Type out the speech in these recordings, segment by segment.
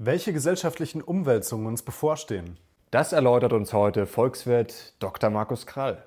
Welche gesellschaftlichen Umwälzungen uns bevorstehen? Das erläutert uns heute Volkswirt Dr. Markus Krall.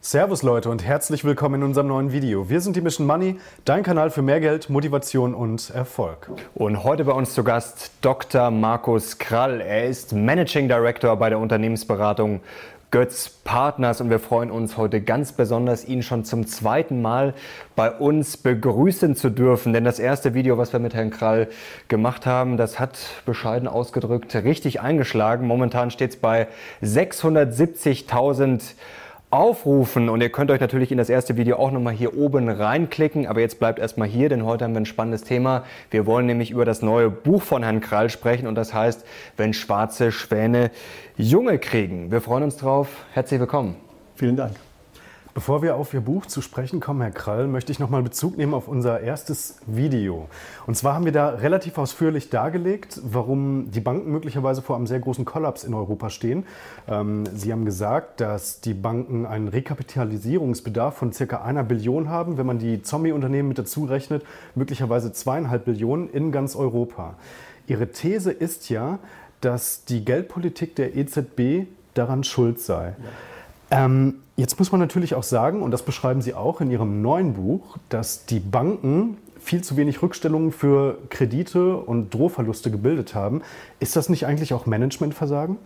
Servus Leute und herzlich willkommen in unserem neuen Video. Wir sind die Mission Money, dein Kanal für mehr Geld, Motivation und Erfolg. Und heute bei uns zu Gast Dr. Markus Krall. Er ist Managing Director bei der Unternehmensberatung Götz Partners und wir freuen uns heute ganz besonders, ihn schon zum zweiten Mal bei uns begrüßen zu dürfen. Denn das erste Video, was wir mit Herrn Krall gemacht haben, das hat bescheiden ausgedrückt richtig eingeschlagen. Momentan steht es bei 670.000 aufrufen. Und ihr könnt euch natürlich in das erste Video auch nochmal hier oben reinklicken. Aber jetzt bleibt erstmal hier, denn heute haben wir ein spannendes Thema. Wir wollen nämlich über das neue Buch von Herrn Krall sprechen und das heißt, wenn schwarze Schwäne Junge kriegen. Wir freuen uns drauf. Herzlich willkommen. Vielen Dank. Bevor wir auf Ihr Buch zu sprechen kommen, Herr Krall, möchte ich nochmal Bezug nehmen auf unser erstes Video. Und zwar haben wir da relativ ausführlich dargelegt, warum die Banken möglicherweise vor einem sehr großen Kollaps in Europa stehen. Ähm, Sie haben gesagt, dass die Banken einen Rekapitalisierungsbedarf von circa einer Billion haben, wenn man die Zombie-Unternehmen mit dazu rechnet, möglicherweise zweieinhalb Billionen in ganz Europa. Ihre These ist ja, dass die Geldpolitik der EZB daran schuld sei. Ja. Ähm, jetzt muss man natürlich auch sagen, und das beschreiben Sie auch in Ihrem neuen Buch, dass die Banken viel zu wenig Rückstellungen für Kredite und Drohverluste gebildet haben. Ist das nicht eigentlich auch Managementversagen?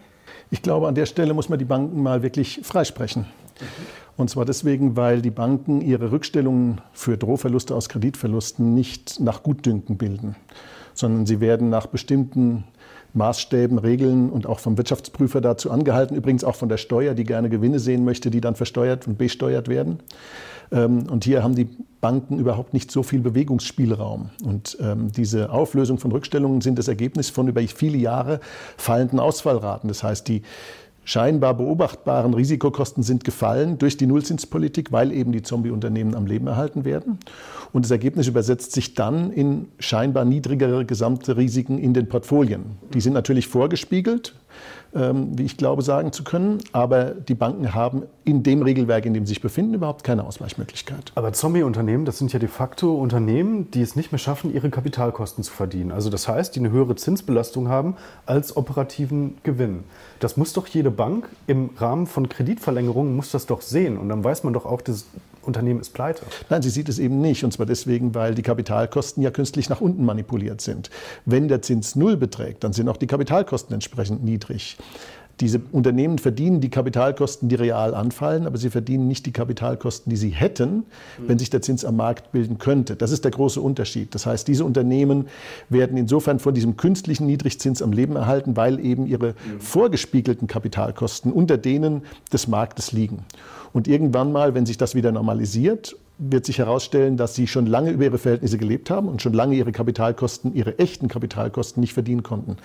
Ich glaube, an der Stelle muss man die Banken mal wirklich freisprechen. Und zwar deswegen, weil die Banken ihre Rückstellungen für Drohverluste aus Kreditverlusten nicht nach Gutdünken bilden, sondern sie werden nach bestimmten Maßstäben, Regeln und auch vom Wirtschaftsprüfer dazu angehalten, übrigens auch von der Steuer, die gerne Gewinne sehen möchte, die dann versteuert und besteuert werden. Ähm, und hier haben die Banken überhaupt nicht so viel Bewegungsspielraum. Und ähm, diese Auflösung von Rückstellungen sind das Ergebnis von über viele Jahre fallenden Ausfallraten. Das heißt, die scheinbar beobachtbaren Risikokosten sind gefallen durch die Nullzinspolitik, weil eben die Zombie-Unternehmen am Leben erhalten werden. Und das Ergebnis übersetzt sich dann in scheinbar niedrigere gesamte Risiken in den Portfolien. Die sind natürlich vorgespiegelt, ähm, wie ich glaube sagen zu können. Aber die Banken haben in dem Regelwerk, in dem sie sich befinden, überhaupt keine Ausweichmöglichkeit. Aber Zombie-Unternehmen, das sind ja de facto Unternehmen, die es nicht mehr schaffen, ihre Kapitalkosten zu verdienen. Also das heißt, die eine höhere Zinsbelastung haben als operativen Gewinn. Das muss doch jede Bank im Rahmen von Kreditverlängerungen muss das doch sehen. Und dann weiß man doch auch, dass Unternehmen ist pleite. Nein, sie sieht es eben nicht. Und zwar deswegen, weil die Kapitalkosten ja künstlich nach unten manipuliert sind. Wenn der Zins null beträgt, dann sind auch die Kapitalkosten entsprechend niedrig. Diese Unternehmen verdienen die Kapitalkosten, die real anfallen, aber sie verdienen nicht die Kapitalkosten, die sie hätten, wenn sich der Zins am Markt bilden könnte. Das ist der große Unterschied. Das heißt, diese Unternehmen werden insofern von diesem künstlichen Niedrigzins am Leben erhalten, weil eben ihre vorgespiegelten Kapitalkosten unter denen des Marktes liegen. Und irgendwann mal, wenn sich das wieder normalisiert, wird sich herausstellen, dass sie schon lange über ihre Verhältnisse gelebt haben und schon lange ihre Kapitalkosten, ihre echten Kapitalkosten nicht verdienen konnten.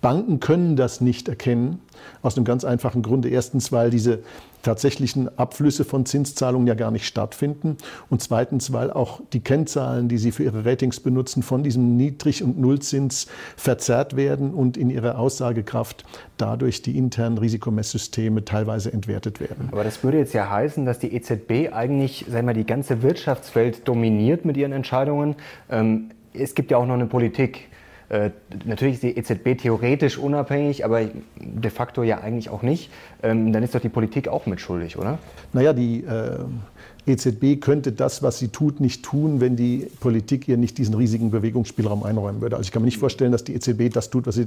Banken können das nicht erkennen, aus einem ganz einfachen Grunde. Erstens, weil diese tatsächlichen Abflüsse von Zinszahlungen ja gar nicht stattfinden. Und zweitens, weil auch die Kennzahlen, die Sie für Ihre Ratings benutzen, von diesem Niedrig- und Nullzins verzerrt werden und in ihrer Aussagekraft dadurch die internen Risikomesssysteme teilweise entwertet werden. Aber das würde jetzt ja heißen, dass die EZB eigentlich sagen wir, die ganze Wirtschaftswelt dominiert mit ihren Entscheidungen. Ähm, es gibt ja auch noch eine Politik. Äh, natürlich ist die EZB theoretisch unabhängig, aber de facto ja eigentlich auch nicht. Ähm, dann ist doch die Politik auch mitschuldig, oder? Naja, die äh, EZB könnte das, was sie tut, nicht tun, wenn die Politik ihr nicht diesen riesigen Bewegungsspielraum einräumen würde. Also ich kann mir nicht vorstellen, dass die EZB das tut, was sie,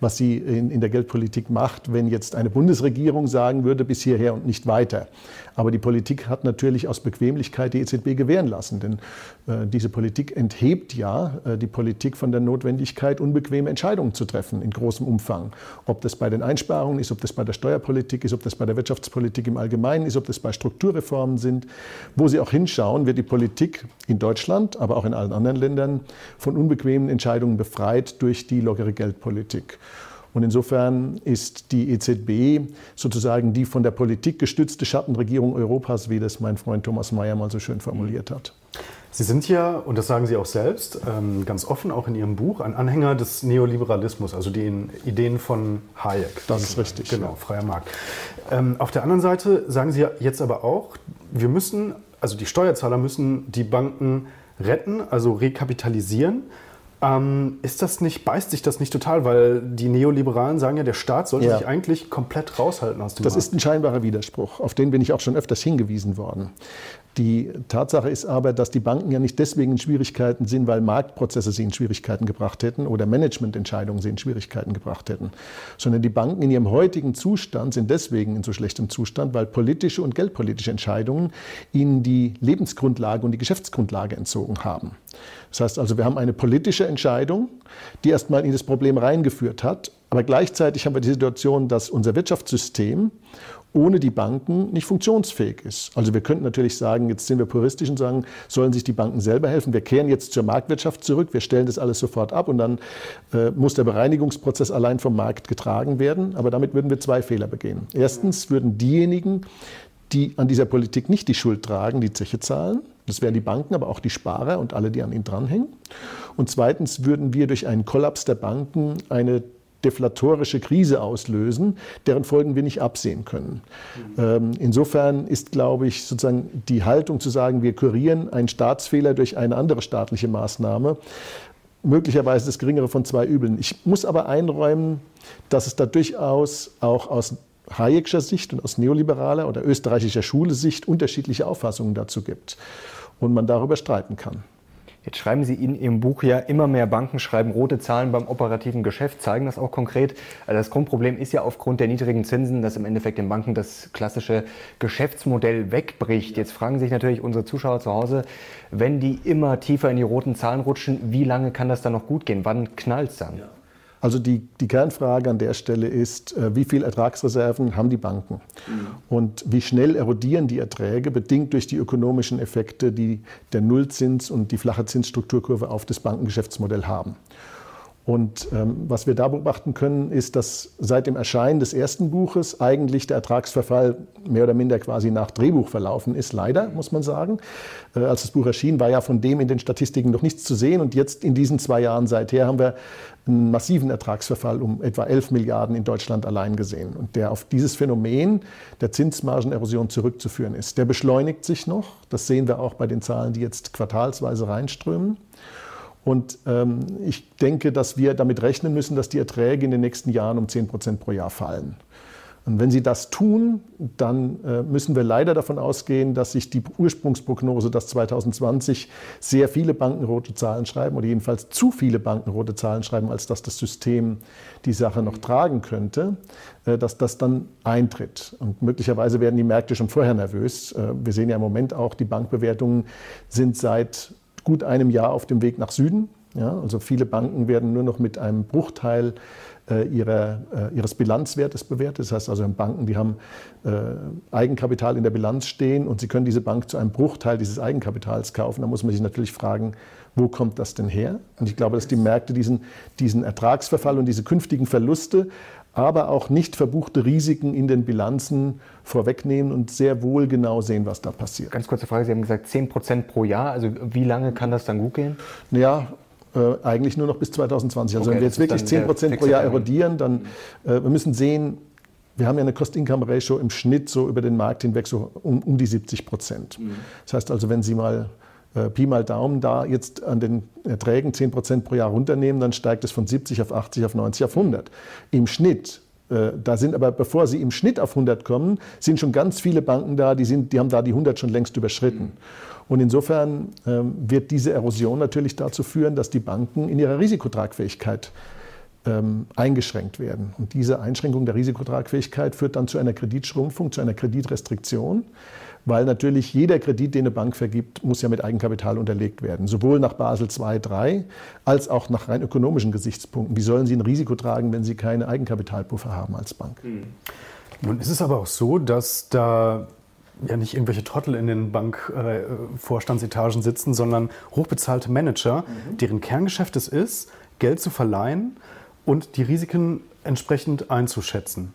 was sie in, in der Geldpolitik macht, wenn jetzt eine Bundesregierung sagen würde, bis hierher und nicht weiter. Aber die Politik hat natürlich aus Bequemlichkeit die EZB gewähren lassen. Denn äh, diese Politik enthebt ja äh, die Politik von der Notwendigkeit, unbequeme Entscheidungen zu treffen in großem Umfang. Ob das bei den Einsparungen ist, ob das bei der Steuerpolitik ist, ob das bei der Wirtschaftspolitik im Allgemeinen ist, ob das bei Strukturreformen sind. Wo Sie auch hinschauen, wird die Politik in Deutschland, aber auch in allen anderen Ländern von unbequemen Entscheidungen befreit durch die lockere Geldpolitik. Und insofern ist die EZB sozusagen die von der Politik gestützte Schattenregierung Europas, wie das mein Freund Thomas Mayer mal so schön formuliert hat. Sie sind ja, und das sagen Sie auch selbst, ähm, ganz offen auch in Ihrem Buch, ein Anhänger des Neoliberalismus, also den Ideen von Hayek. Das ist richtig. Genau, freier Markt. Ähm, auf der anderen Seite sagen Sie jetzt aber auch, wir müssen also die Steuerzahler müssen die Banken retten, also rekapitalisieren. Ähm, ist das nicht, beißt sich das nicht total? Weil die Neoliberalen sagen ja, der Staat sollte ja. sich eigentlich komplett raushalten aus dem Das Markt. ist ein scheinbarer Widerspruch, auf den bin ich auch schon öfters hingewiesen worden. Die Tatsache ist aber, dass die Banken ja nicht deswegen in Schwierigkeiten sind, weil Marktprozesse sie in Schwierigkeiten gebracht hätten oder Managemententscheidungen sie in Schwierigkeiten gebracht hätten, sondern die Banken in ihrem heutigen Zustand sind deswegen in so schlechtem Zustand, weil politische und geldpolitische Entscheidungen ihnen die Lebensgrundlage und die Geschäftsgrundlage entzogen haben. Das heißt also, wir haben eine politische Entscheidung, die erstmal in das Problem reingeführt hat, aber gleichzeitig haben wir die Situation, dass unser Wirtschaftssystem ohne die Banken nicht funktionsfähig ist. Also wir könnten natürlich sagen, jetzt sind wir puristisch und sagen, sollen sich die Banken selber helfen. Wir kehren jetzt zur Marktwirtschaft zurück, wir stellen das alles sofort ab und dann äh, muss der Bereinigungsprozess allein vom Markt getragen werden. Aber damit würden wir zwei Fehler begehen. Erstens würden diejenigen, die an dieser Politik nicht die Schuld tragen, die Zeche zahlen. Das wären die Banken, aber auch die Sparer und alle, die an ihnen dranhängen. Und zweitens würden wir durch einen Kollaps der Banken eine deflatorische Krise auslösen, deren Folgen wir nicht absehen können. Mhm. insofern ist, glaube ich, sozusagen die Haltung zu sagen, wir kurieren einen Staatsfehler durch eine andere staatliche Maßnahme, möglicherweise das geringere von zwei Übeln. Ich muss aber einräumen, dass es da durchaus auch aus Hayek'scher Sicht und aus neoliberaler oder österreichischer Schule Sicht unterschiedliche Auffassungen dazu gibt und man darüber streiten kann. Jetzt schreiben Sie in Ihrem Buch ja, immer mehr Banken schreiben rote Zahlen beim operativen Geschäft, zeigen das auch konkret. Also das Grundproblem ist ja aufgrund der niedrigen Zinsen, dass im Endeffekt den Banken das klassische Geschäftsmodell wegbricht. Jetzt fragen sich natürlich unsere Zuschauer zu Hause, wenn die immer tiefer in die roten Zahlen rutschen, wie lange kann das dann noch gut gehen? Wann knallt es dann? Ja. Also die, die Kernfrage an der Stelle ist, äh, wie viel Ertragsreserven haben die Banken? Und wie schnell erodieren die Erträge, bedingt durch die ökonomischen Effekte, die der Nullzins und die flache Zinsstrukturkurve auf das Bankengeschäftsmodell haben. Und ähm, was wir da beobachten können, ist, dass seit dem Erscheinen des ersten Buches eigentlich der Ertragsverfall mehr oder minder quasi nach Drehbuch verlaufen ist. Leider, muss man sagen. Äh, als das Buch erschien, war ja von dem in den Statistiken noch nichts zu sehen. Und jetzt in diesen zwei Jahren seither haben wir einen massiven Ertragsverfall um etwa 11 Milliarden in Deutschland allein gesehen. Und der auf dieses Phänomen der Zinsmargenerosion zurückzuführen ist. Der beschleunigt sich noch. Das sehen wir auch bei den Zahlen, die jetzt quartalsweise reinströmen. Und ähm, ich denke, dass wir damit rechnen müssen, dass die Erträge in den nächsten Jahren um 10 Prozent pro Jahr fallen. Und wenn sie das tun, dann äh, müssen wir leider davon ausgehen, dass sich die Ursprungsprognose, dass 2020 sehr viele Banken rote Zahlen schreiben oder jedenfalls zu viele Banken rote Zahlen schreiben, als dass das System die Sache noch tragen könnte, äh, dass das dann eintritt. Und möglicherweise werden die Märkte schon vorher nervös. Äh, wir sehen ja im Moment auch, die Bankbewertungen sind seit gut einem Jahr auf dem Weg nach Süden. Ja, also viele Banken werden nur noch mit einem Bruchteil äh, ihrer, äh, ihres Bilanzwertes bewertet. Das heißt also Banken, die haben äh, Eigenkapital in der Bilanz stehen und sie können diese Bank zu einem Bruchteil dieses Eigenkapitals kaufen. Da muss man sich natürlich fragen, wo kommt das denn her? Und ich glaube, dass die Märkte diesen, diesen Ertragsverfall und diese künftigen Verluste aber auch nicht verbuchte Risiken in den Bilanzen vorwegnehmen und sehr wohl genau sehen, was da passiert. Ganz kurze Frage, Sie haben gesagt 10 Prozent pro Jahr. Also wie lange kann das dann gut gehen? Naja, äh, eigentlich nur noch bis 2020. Also okay, wenn wir jetzt wirklich 10 Prozent pro Jahr erodieren, dann äh, wir müssen sehen, wir haben ja eine Cost-Income-Ratio im Schnitt so über den Markt hinweg so um, um die 70 Prozent. Mhm. Das heißt also, wenn Sie mal äh, Pi mal Daumen da jetzt an den Erträgen 10 Prozent pro Jahr runternehmen, dann steigt es von 70 auf 80, auf 90, auf 100. Im Schnitt. Äh, da sind aber, bevor sie im Schnitt auf 100 kommen, sind schon ganz viele Banken da, die, sind, die haben da die 100 schon längst überschritten. Und insofern ähm, wird diese Erosion natürlich dazu führen, dass die Banken in ihrer Risikotragfähigkeit ähm, eingeschränkt werden. Und diese Einschränkung der Risikotragfähigkeit führt dann zu einer Kreditschrumpfung, zu einer Kreditrestriktion weil natürlich jeder Kredit, den eine Bank vergibt, muss ja mit Eigenkapital unterlegt werden. Sowohl nach Basel II, III als auch nach rein ökonomischen Gesichtspunkten. Wie sollen Sie ein Risiko tragen, wenn Sie keine Eigenkapitalpuffer haben als Bank? Hm. Nun ist es aber auch so, dass da ja nicht irgendwelche Trottel in den Bankvorstandsetagen äh, sitzen, sondern hochbezahlte Manager, mhm. deren Kerngeschäft es ist, Geld zu verleihen und die Risiken entsprechend einzuschätzen.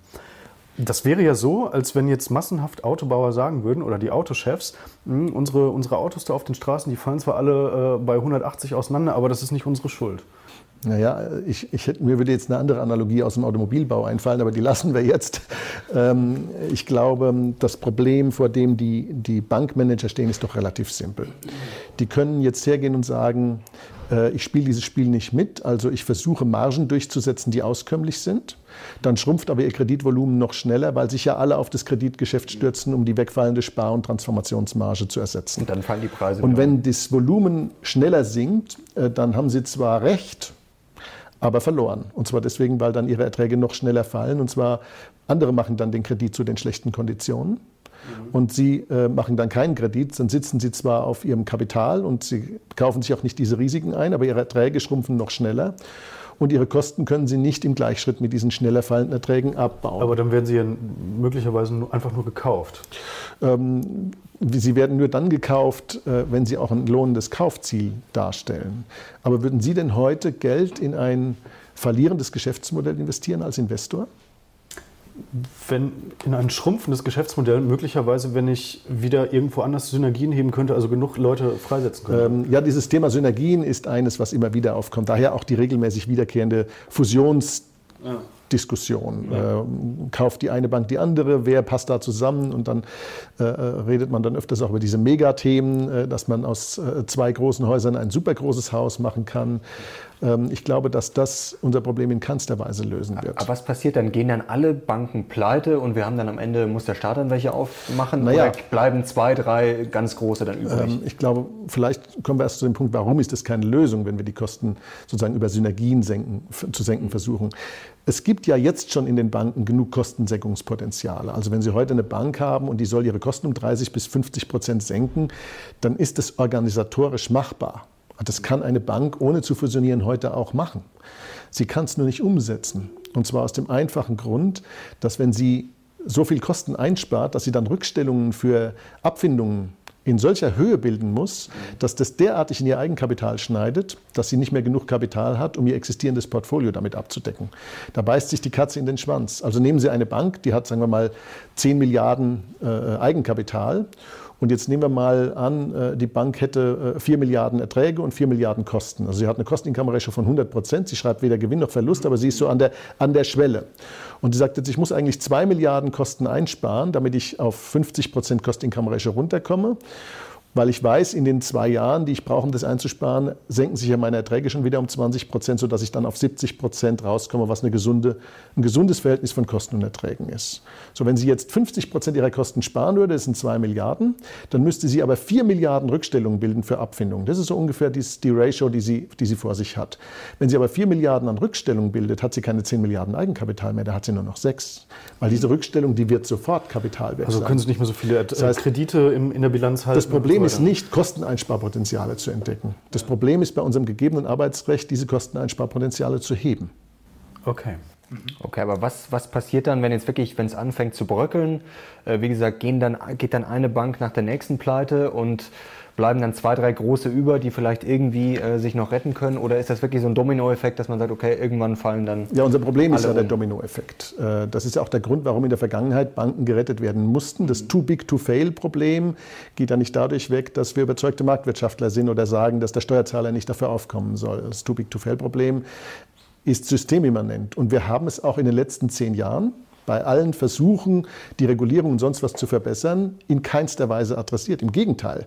Das wäre ja so, als wenn jetzt massenhaft Autobauer sagen würden oder die Autochefs, hm, unsere, unsere Autos da auf den Straßen, die fallen zwar alle äh, bei 180 auseinander, aber das ist nicht unsere Schuld. Naja, ich, ich, mir würde jetzt eine andere Analogie aus dem Automobilbau einfallen, aber die lassen wir jetzt. Ähm, ich glaube, das Problem, vor dem die, die Bankmanager stehen, ist doch relativ simpel. Die können jetzt hergehen und sagen, ich spiele dieses Spiel nicht mit, also ich versuche Margen durchzusetzen, die auskömmlich sind. Dann schrumpft aber ihr Kreditvolumen noch schneller, weil sich ja alle auf das Kreditgeschäft stürzen, um die wegfallende Spar- und Transformationsmarge zu ersetzen. Und dann fallen die Preise. Und wenn das Volumen schneller sinkt, äh, dann haben sie zwar recht, aber verloren. Und zwar deswegen, weil dann ihre Erträge noch schneller fallen. Und zwar andere machen dann den Kredit zu den schlechten Konditionen. Mhm. Und sie äh, machen dann keinen Kredit, dann sitzen sie zwar auf ihrem Kapital und sie kaufen sich auch nicht diese Risiken ein, aber ihre Erträge schrumpfen noch schneller und ihre Kosten können sie nicht im Gleichschritt mit diesen schneller fallenden Erträgen abbauen. Aber dann werden sie ja möglicherweise einfach nur gekauft. Ähm, sie werden nur dann gekauft, äh, wenn sie auch ein lohnendes Kaufziel darstellen. Aber würden Sie denn heute Geld in ein verlierendes Geschäftsmodell investieren als Investor? Wenn in ein schrumpfendes Geschäftsmodell möglicherweise, wenn ich wieder irgendwo anders Synergien heben könnte, also genug Leute freisetzen könnte? Ähm, ja, dieses Thema Synergien ist eines, was immer wieder aufkommt. Daher auch die regelmäßig wiederkehrende Fusions- ja. Diskussion. Ja. Äh, kauft die eine Bank die andere, wer passt da zusammen? Und dann äh, redet man dann öfters auch über diese Megathemen, äh, dass man aus äh, zwei großen Häusern ein super großes Haus machen kann. Ähm, ich glaube, dass das unser Problem in keinster Weise lösen wird. Aber was passiert dann? Gehen dann alle Banken pleite und wir haben dann am Ende, muss der Staat dann welche aufmachen? Naja. Oder bleiben zwei, drei ganz große dann übrig? Ähm, ich glaube, vielleicht kommen wir erst zu dem Punkt, warum ist das keine Lösung, wenn wir die Kosten sozusagen über Synergien senken, zu senken versuchen. Es gibt ja jetzt schon in den Banken genug Kostensenkungspotenziale. Also wenn Sie heute eine Bank haben und die soll ihre Kosten um 30 bis 50 Prozent senken, dann ist es organisatorisch machbar. Das kann eine Bank ohne zu fusionieren heute auch machen. Sie kann es nur nicht umsetzen. Und zwar aus dem einfachen Grund, dass wenn sie so viel Kosten einspart, dass sie dann Rückstellungen für Abfindungen in solcher Höhe bilden muss, dass das derartig in ihr Eigenkapital schneidet, dass sie nicht mehr genug Kapital hat, um ihr existierendes Portfolio damit abzudecken. Da beißt sich die Katze in den Schwanz. Also nehmen Sie eine Bank, die hat, sagen wir mal, 10 Milliarden äh, Eigenkapital und jetzt nehmen wir mal an, äh, die Bank hätte 4 äh, Milliarden Erträge und 4 Milliarden Kosten. Also sie hat eine Kosteninkommenratio von 100 Prozent. Sie schreibt weder Gewinn noch Verlust, aber sie ist so an der, an der Schwelle. Und sie sagt jetzt, ich muss eigentlich 2 Milliarden Kosten einsparen, damit ich auf 50 Prozent Kosteninkommenratio runterkomme weil ich weiß, in den zwei Jahren, die ich brauche, um das einzusparen, senken sich ja meine Erträge schon wieder um 20 Prozent, sodass ich dann auf 70 Prozent rauskomme, was gesunde, ein gesundes Verhältnis von Kosten und Erträgen ist. So, wenn sie jetzt 50 Prozent ihrer Kosten sparen würde, das sind 2 Milliarden, dann müsste sie aber 4 Milliarden Rückstellungen bilden für Abfindungen. Das ist so ungefähr die, die Ratio, die sie, die sie vor sich hat. Wenn sie aber 4 Milliarden an Rückstellungen bildet, hat sie keine 10 Milliarden Eigenkapital mehr, da hat sie nur noch 6. Weil diese Rückstellung, die wird sofort Kapitalwert Also können Sie nicht mehr so viele das heißt, Kredite in der Bilanz halten? Das Problem Problem ist nicht, Kosteneinsparpotenziale zu entdecken. Das Problem ist bei unserem gegebenen Arbeitsrecht, diese Kosteneinsparpotenziale zu heben. Okay. Okay, aber was, was passiert dann, wenn jetzt wirklich, wenn es anfängt zu bröckeln? Äh, wie gesagt, gehen dann, geht dann eine Bank nach der nächsten Pleite und bleiben dann zwei, drei große über, die vielleicht irgendwie äh, sich noch retten können? Oder ist das wirklich so ein Dominoeffekt, dass man sagt, okay, irgendwann fallen dann. Ja, unser Problem ist ja um. der Dominoeffekt. Äh, das ist ja auch der Grund, warum in der Vergangenheit Banken gerettet werden mussten. Das Too Big to Fail-Problem geht ja nicht dadurch weg, dass wir überzeugte Marktwirtschaftler sind oder sagen, dass der Steuerzahler nicht dafür aufkommen soll. Das Too Big to Fail-Problem ist systemimmanent. Und wir haben es auch in den letzten zehn Jahren bei allen Versuchen, die Regulierung und sonst was zu verbessern, in keinster Weise adressiert. Im Gegenteil.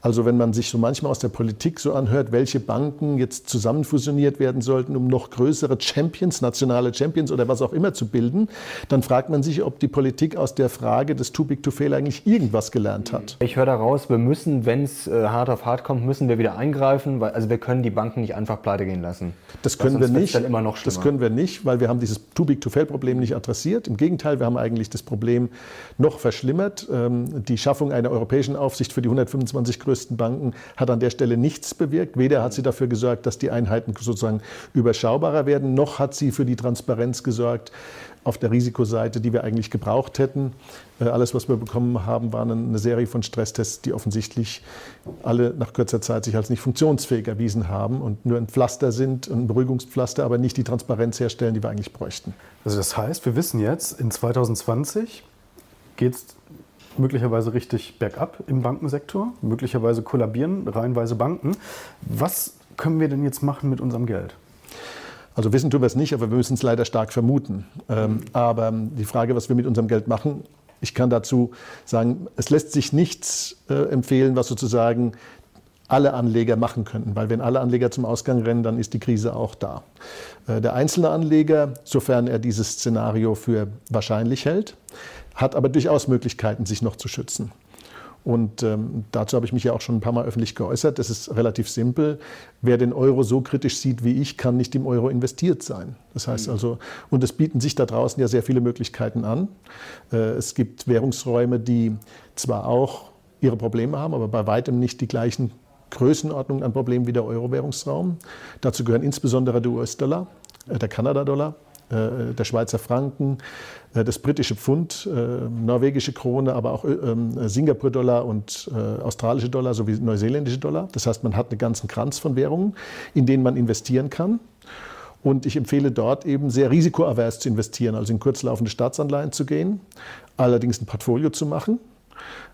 Also wenn man sich so manchmal aus der Politik so anhört, welche Banken jetzt zusammenfusioniert werden sollten, um noch größere Champions, nationale Champions oder was auch immer zu bilden, dann fragt man sich, ob die Politik aus der Frage des Too Big to Fail eigentlich irgendwas gelernt hat. Ich höre daraus, wir müssen, wenn es äh, hart auf hart kommt, müssen wir wieder eingreifen, weil also wir können die Banken nicht einfach pleite gehen lassen. Das können wir nicht. das können wir nicht, weil wir haben dieses Too Big to Fail Problem nicht adressiert. Im Gegenteil, wir haben eigentlich das Problem noch verschlimmert. Ähm, die Schaffung einer europäischen Aufsicht für die 125 größten größten Banken hat an der Stelle nichts bewirkt. Weder hat sie dafür gesorgt, dass die Einheiten sozusagen überschaubarer werden, noch hat sie für die Transparenz gesorgt. Auf der Risikoseite, die wir eigentlich gebraucht hätten. Äh, alles, was wir bekommen haben, waren eine Serie von Stresstests, die offensichtlich alle nach kurzer Zeit sich als nicht funktionsfähig erwiesen haben und nur ein Pflaster sind, ein Beruhigungspflaster, aber nicht die Transparenz herstellen, die wir eigentlich bräuchten. Also das heißt, wir wissen jetzt, in 2020 geht es möglicherweise richtig bergab im Bankensektor, möglicherweise kollabieren reihenweise Banken. Was können wir denn jetzt machen mit unserem Geld? Also wissen tun wir es nicht, aber wir müssen es leider stark vermuten. Ähm, aber die Frage, was wir mit unserem Geld machen, ich kann dazu sagen, es lässt sich nichts äh, empfehlen, was sozusagen alle Anleger machen könnten, weil wenn alle Anleger zum Ausgang rennen, dann ist die Krise auch da. Äh, der einzelne Anleger, sofern er dieses Szenario für wahrscheinlich hält, hat aber durchaus Möglichkeiten, sich noch zu schützen. Und ähm, dazu habe ich mich ja auch schon ein paar Mal öffentlich geäußert. Das ist relativ simpel. Wer den Euro so kritisch sieht wie ich, kann nicht im Euro investiert sein. Das heißt mhm. also, und es bieten sich da draußen ja sehr viele Möglichkeiten an. Äh, es gibt Währungsräume, die zwar auch ihre Probleme haben, aber bei weitem nicht die gleichen Größenordnungen an Problemen wie der Euro-Währungsraum. Dazu gehören insbesondere der US-Dollar, äh, der Kanada-Dollar, der Schweizer Franken, äh, das britische Pfund, äh, norwegische Krone, aber auch ähm, Singapur-Dollar und australische Dollar sowie neuseeländische Dollar. Das heißt, man hat einen ganzen Kranz von Währungen, in denen man investieren kann. Und ich empfehle dort eben sehr risikoavers zu investieren, also in kurzlaufende Staatsanleihen zu gehen, allerdings ein Portfolio zu machen.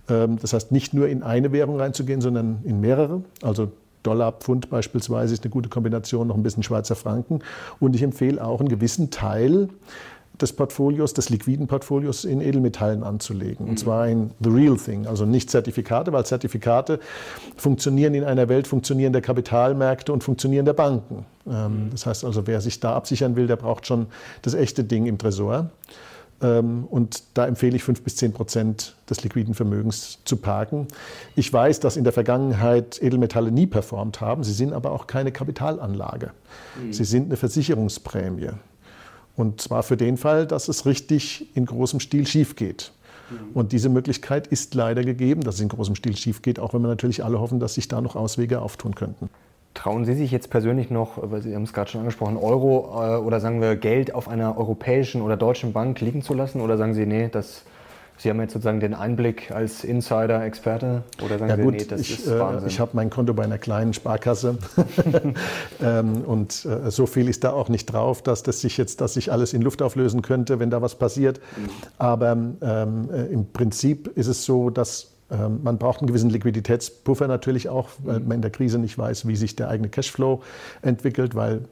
Ähm, das heißt, nicht nur in eine Währung reinzugehen, sondern in mehrere. Also Dollar, Pfund beispielsweise ist eine gute Kombination, noch ein bisschen Schweizer Franken. Und ich empfehle auch einen gewissen Teil des Portfolios, des liquiden Portfolios in Edelmetallen anzulegen. Und mhm. zwar in the real thing, also nicht Zertifikate, weil Zertifikate funktionieren in einer Welt funktionierender Kapitalmärkte und funktionierender Banken. Ähm, mhm. Das heißt also, wer sich da absichern will, der braucht schon das echte Ding im Tresor. Ähm, und da empfehle ich fünf bis zehn Prozent des liquiden Vermögens zu parken. Ich weiß, dass in der Vergangenheit Edelmetalle nie performt haben. Sie sind aber auch keine Kapitalanlage. Mhm. Sie sind eine Versicherungsprämie. Und zwar für den Fall, dass es richtig in großem Stil schief geht. Mhm. Und diese Möglichkeit ist leider gegeben, dass es in großem Stil schief geht, auch wenn wir natürlich alle hoffen, dass sich da noch Auswege auftun könnten. Trauen Sie sich jetzt persönlich noch, weil Sie haben es gerade schon angesprochen, Euro äh, oder sagen wir Geld auf einer europäischen oder deutschen Bank liegen zu lassen? Oder sagen Sie, nee, das, Sie haben jetzt sozusagen den Einblick als Insider, Experte? Oder sagen ja, Sie, gut, nee, das ich, ist Wahnsinn? ich habe mein Konto bei einer kleinen Sparkasse ähm, und äh, so viel ist da auch nicht drauf, dass das sich jetzt, dass sich alles in Luft auflösen könnte, wenn da was passiert. Mhm. Aber ähm, äh, im Prinzip ist es so, dass man braucht einen gewissen Liquiditätspuffer natürlich auch, weil man in der Krise nicht weiß, wie sich der eigene Cashflow entwickelt, weil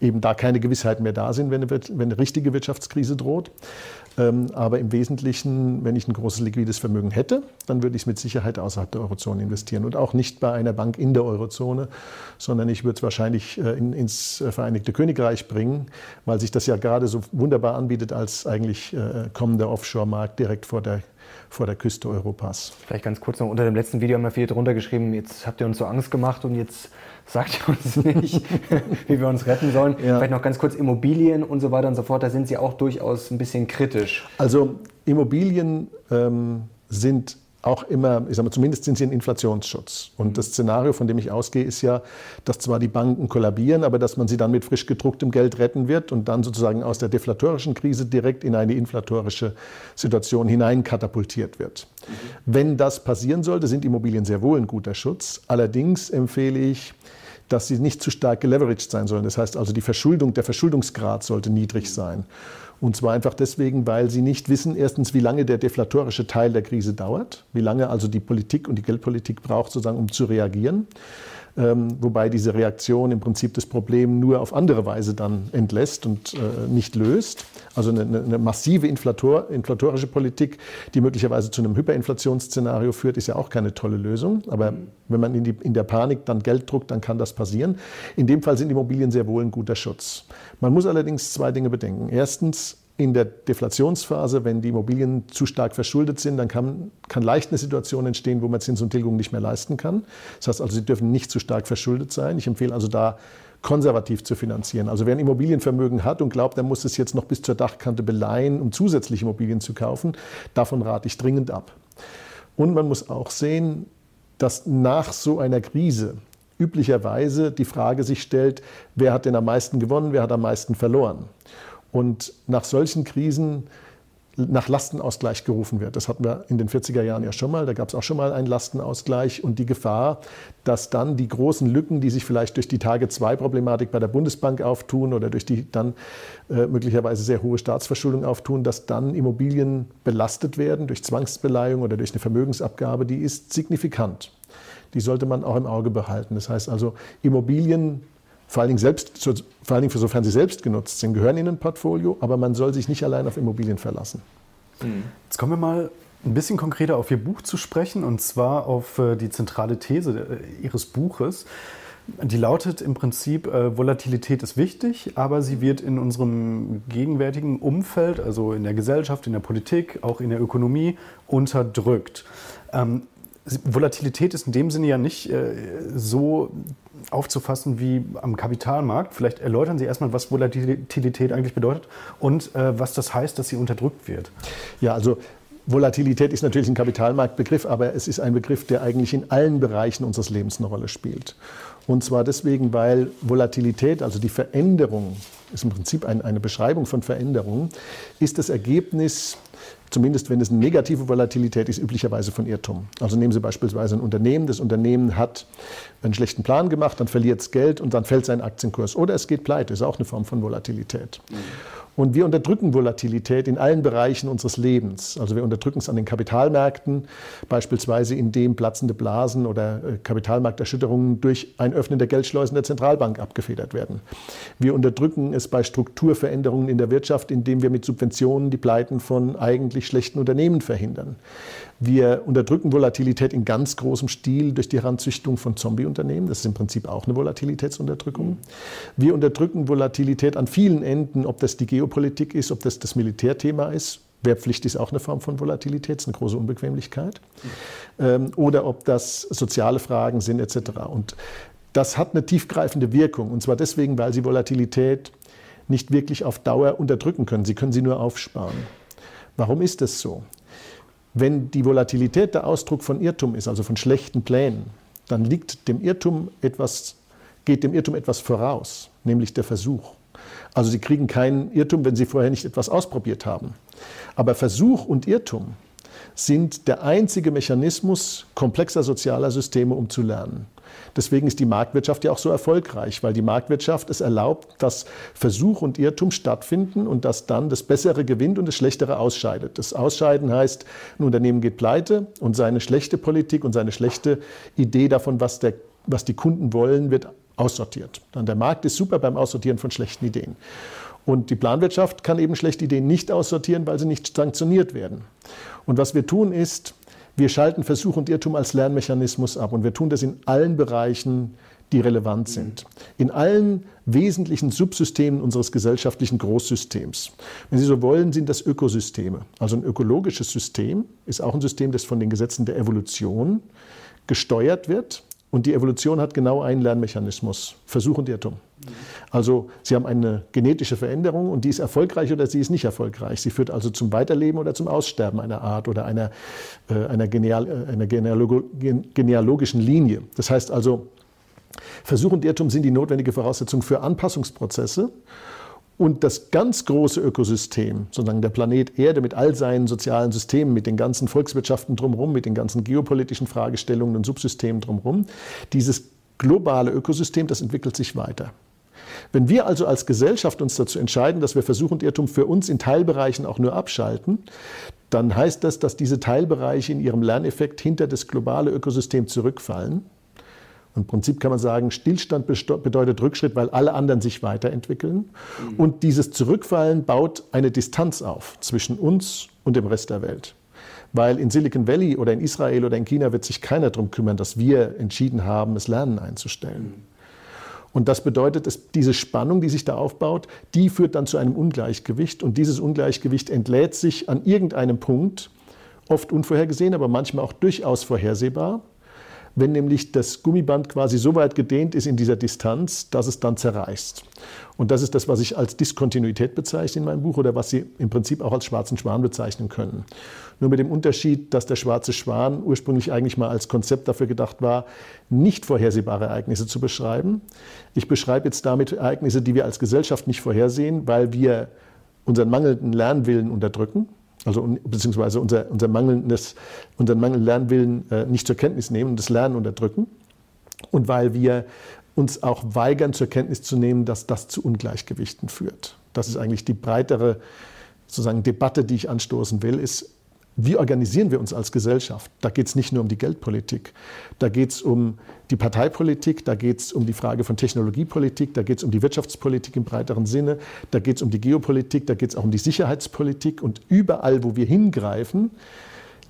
eben da keine Gewissheiten mehr da sind, wenn eine, wenn eine richtige Wirtschaftskrise droht. Ähm, aber im Wesentlichen, wenn ich ein großes liquides Vermögen hätte, dann würde ich es mit Sicherheit außerhalb der Eurozone investieren und auch nicht bei einer Bank in der Eurozone, sondern ich würde es wahrscheinlich äh, in, ins äh, Vereinigte Königreich bringen, weil sich das ja gerade so wunderbar anbietet als eigentlich äh, kommender Offshore-Markt direkt vor der vor der Küste Europas. Vielleicht ganz kurz noch, unter dem letzten Video haben wir viel drunter geschrieben, jetzt habt ihr uns so Angst gemacht und jetzt sagt ihr uns nicht, wie wir uns retten sollen. Ja. Vielleicht noch ganz kurz Immobilien und so weiter und so fort, da sind Sie auch durchaus ein bisschen kritisch. Also Immobilien ähm, sind auch immer, ich sage mal, zumindest sind sie ein Inflationsschutz. Und das Szenario, von dem ich ausgehe, ist ja, dass zwar die Banken kollabieren, aber dass man sie dann mit frisch gedrucktem Geld retten wird und dann sozusagen aus der deflatorischen Krise direkt in eine inflatorische Situation hinein katapultiert wird. Mhm. Wenn das passieren sollte, sind Immobilien sehr wohl ein guter Schutz. Allerdings empfehle ich, dass sie nicht zu stark geleveraged sein sollen. Das heißt also, die Verschuldung, der Verschuldungsgrad sollte niedrig sein. Und zwar einfach deswegen, weil sie nicht wissen, erstens, wie lange der deflatorische Teil der Krise dauert, wie lange also die Politik und die Geldpolitik braucht, sozusagen, um zu reagieren. Ähm, wobei diese Reaktion im Prinzip das Problem nur auf andere Weise dann entlässt und äh, nicht löst. Also eine, eine massive Inflator, inflatorische Politik, die möglicherweise zu einem Hyperinflationsszenario führt, ist ja auch keine tolle Lösung. Aber wenn man in, die, in der Panik dann Geld druckt, dann kann das passieren. In dem Fall sind Immobilien sehr wohl ein guter Schutz. Man muss allerdings zwei Dinge bedenken. Erstens, in der Deflationsphase, wenn die Immobilien zu stark verschuldet sind, dann kann, kann leicht eine Situation entstehen, wo man Zins und Tilgung nicht mehr leisten kann. Das heißt also, sie dürfen nicht zu stark verschuldet sein. Ich empfehle also da konservativ zu finanzieren. Also wer ein Immobilienvermögen hat und glaubt, er muss es jetzt noch bis zur Dachkante beleihen, um zusätzliche Immobilien zu kaufen, davon rate ich dringend ab. Und man muss auch sehen, dass nach so einer Krise üblicherweise die Frage sich stellt, wer hat denn am meisten gewonnen, wer hat am meisten verloren. Und nach solchen Krisen nach Lastenausgleich gerufen wird. Das hatten wir in den 40er Jahren ja schon mal. Da gab es auch schon mal einen Lastenausgleich und die Gefahr, dass dann die großen Lücken, die sich vielleicht durch die Tage-2-Problematik bei der Bundesbank auftun oder durch die dann äh, möglicherweise sehr hohe Staatsverschuldung auftun, dass dann Immobilien belastet werden durch Zwangsbeleihung oder durch eine Vermögensabgabe, die ist signifikant. Die sollte man auch im Auge behalten. Das heißt also, Immobilien vor allen, Dingen selbst, vor allen Dingen für sofern sie selbst genutzt sind, gehören in ein Portfolio, aber man soll sich nicht allein auf Immobilien verlassen. Jetzt kommen wir mal ein bisschen konkreter auf Ihr Buch zu sprechen, und zwar auf äh, die zentrale These äh, Ihres Buches. Die lautet im Prinzip, äh, Volatilität ist wichtig, aber sie wird in unserem gegenwärtigen Umfeld, also in der Gesellschaft, in der Politik, auch in der Ökonomie, unterdrückt. Volatilität ist in dem Sinne ja nicht äh, so aufzufassen wie am Kapitalmarkt. Vielleicht erläutern Sie erstmal, was Volatilität eigentlich bedeutet und äh, was das heißt, dass sie unterdrückt wird. Ja, also Volatilität ist natürlich ein Kapitalmarktbegriff, aber es ist ein Begriff, der eigentlich in allen Bereichen unseres Lebens eine Rolle spielt. Und zwar deswegen, weil Volatilität, also die Veränderung, ist im Prinzip ein, eine Beschreibung von Veränderung, ist das Ergebnis zumindest wenn es eine negative Volatilität ist, üblicherweise von Irrtum. Also nehmen Sie beispielsweise ein Unternehmen, das Unternehmen hat einen schlechten Plan gemacht, dann verliert es Geld und dann fällt sein Aktienkurs. Oder es geht pleite, ist auch eine Form von Volatilität. Mhm. Und wir unterdrücken Volatilität in allen Bereichen unseres Lebens. Also wir unterdrücken es an den Kapitalmärkten, beispielsweise indem platzende Blasen oder äh, Kapitalmarkterschütterungen durch ein Öffnen der Geldschleusen der Zentralbank abgefedert werden. Wir unterdrücken es bei Strukturveränderungen in der Wirtschaft, indem wir mit Subventionen die Pleiten von eigentlich schlechten Unternehmen verhindern. Wir unterdrücken Volatilität in ganz großem Stil durch die Heranzüchtung von Zombie-Unternehmen. Das ist im Prinzip auch eine Volatilitätsunterdrückung. Wir unterdrücken Volatilität an vielen Enden, ob das die Geopolitik ist, ob das das Militärthema ist. Wehrpflicht ist auch eine Form von Volatilität, ist eine große Unbequemlichkeit. Ähm, oder ob das soziale Fragen sind etc. Und das hat eine tiefgreifende Wirkung. Und zwar deswegen, weil Sie Volatilität nicht wirklich auf Dauer unterdrücken können. Sie können sie nur aufsparen. Warum ist das so? Wenn die Volatilität der Ausdruck von Irrtum ist, also von schlechten Plänen, dann liegt dem Irrtum etwas, geht dem Irrtum etwas voraus, nämlich der Versuch. Also Sie kriegen keinen Irrtum, wenn Sie vorher nicht etwas ausprobiert haben. Aber Versuch und Irrtum sind der einzige Mechanismus komplexer sozialer Systeme, um zu lernen. Deswegen ist die Marktwirtschaft ja auch so erfolgreich, weil die Marktwirtschaft es erlaubt, dass Versuch und Irrtum stattfinden und dass dann das Bessere gewinnt und das Schlechtere ausscheidet. Das Ausscheiden heißt, ein Unternehmen geht pleite und seine schlechte Politik und seine schlechte Idee davon, was, der, was die Kunden wollen, wird aussortiert. Dann der Markt ist super beim Aussortieren von schlechten Ideen. Und die Planwirtschaft kann eben schlechte Ideen nicht aussortieren, weil sie nicht sanktioniert werden. Und was wir tun ist, wir schalten Versuch und Irrtum als Lernmechanismus ab und wir tun das in allen Bereichen, die relevant sind. In allen wesentlichen Subsystemen unseres gesellschaftlichen Großsystems. Wenn Sie so wollen, sind das Ökosysteme. Also ein ökologisches System ist auch ein System, das von den Gesetzen der Evolution gesteuert wird und die Evolution hat genau einen Lernmechanismus, Versuch und Irrtum. Also Sie haben eine genetische Veränderung und die ist erfolgreich oder sie ist nicht erfolgreich. Sie führt also zum Weiterleben oder zum Aussterben einer Art oder einer, äh, einer, Geneal, äh, einer genealog genealogischen Linie. Das heißt also, Versuch und Irrtum sind die notwendige Voraussetzung für Anpassungsprozesse. Und das ganz große Ökosystem, sozusagen der Planet Erde mit all seinen sozialen Systemen, mit den ganzen Volkswirtschaften drumherum, mit den ganzen geopolitischen Fragestellungen und Subsystemen drumherum, dieses globale Ökosystem, das entwickelt sich weiter. Wenn wir also als Gesellschaft uns dazu entscheiden, dass wir Versuch und Irrtum für uns in Teilbereichen auch nur abschalten, dann heißt das, dass diese Teilbereiche in ihrem Lerneffekt hinter das globale Ökosystem zurückfallen im Prinzip kann man sagen, Stillstand bedeutet Rückschritt, weil alle anderen sich weiterentwickeln. Mhm. Und dieses Zurückfallen baut eine Distanz auf zwischen uns und dem Rest der Welt. Weil in Silicon Valley oder in Israel oder in China wird sich keiner darum kümmern, dass wir entschieden haben, das Lernen einzustellen. Mhm. Und das bedeutet, dass diese Spannung, die sich da aufbaut, die führt dann zu einem Ungleichgewicht. Und dieses Ungleichgewicht entlädt sich an irgendeinem Punkt, oft unvorhergesehen, aber manchmal auch durchaus vorhersehbar wenn nämlich das Gummiband quasi so weit gedehnt ist in dieser Distanz, dass es dann zerreißt. Und das ist das, was ich als Diskontinuität bezeichne in meinem Buch oder was Sie im Prinzip auch als schwarzen Schwan bezeichnen können. Nur mit dem Unterschied, dass der schwarze Schwan ursprünglich eigentlich mal als Konzept dafür gedacht war, nicht vorhersehbare Ereignisse zu beschreiben. Ich beschreibe jetzt damit Ereignisse, die wir als Gesellschaft nicht vorhersehen, weil wir unseren mangelnden Lernwillen unterdrücken, also beziehungsweise unser, unser mangelndes, unseren mangelnden Lernwillen äh, nicht zur Kenntnis nehmen und das Lernen unterdrücken. Und weil wir uns auch weigern, zur Kenntnis zu nehmen, dass das zu Ungleichgewichten führt. Das ist eigentlich die breitere sozusagen Debatte, die ich anstoßen will, ist, wie organisieren wir uns als Gesellschaft? Da geht es nicht nur um die Geldpolitik, da geht es um die Parteipolitik, da geht es um die Frage von Technologiepolitik, da geht es um die Wirtschaftspolitik im breiteren Sinne, da geht es um die Geopolitik, da geht es auch um die Sicherheitspolitik und überall, wo wir hingreifen,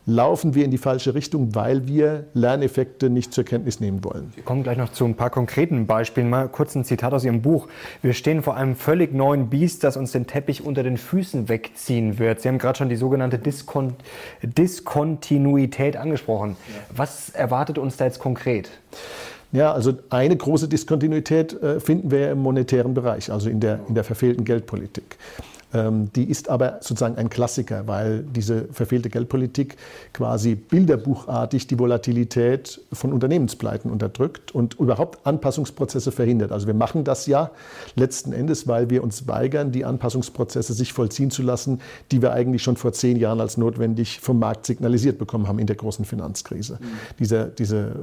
laufen wir in die falsche Richtung, weil wir Lerneffekte nicht zur Kenntnis nehmen wollen. Wir kommen gleich noch zu ein paar konkreten Beispielen. Mal kurz ein Zitat aus Ihrem Buch. Wir stehen vor einem völlig neuen Biest, das uns den Teppich unter den Füßen wegziehen wird. Sie haben gerade schon die sogenannte Diskon Diskontinuität angesprochen. Was erwartet uns da jetzt konkret? Ja, also eine große Diskontinuität äh, finden wir im monetären Bereich, also in der, in der verfehlten Geldpolitik. Ähm, die ist aber sozusagen ein Klassiker, weil diese verfehlte Geldpolitik quasi bilderbuchartig die Volatilität von Unternehmenspleiten unterdrückt und überhaupt Anpassungsprozesse verhindert. Also wir machen das ja letzten Endes, weil wir uns weigern, die Anpassungsprozesse sich vollziehen zu lassen, die wir eigentlich schon vor zehn Jahren als notwendig vom Markt signalisiert bekommen haben in der großen Finanzkrise. Mhm. Dieser, diese,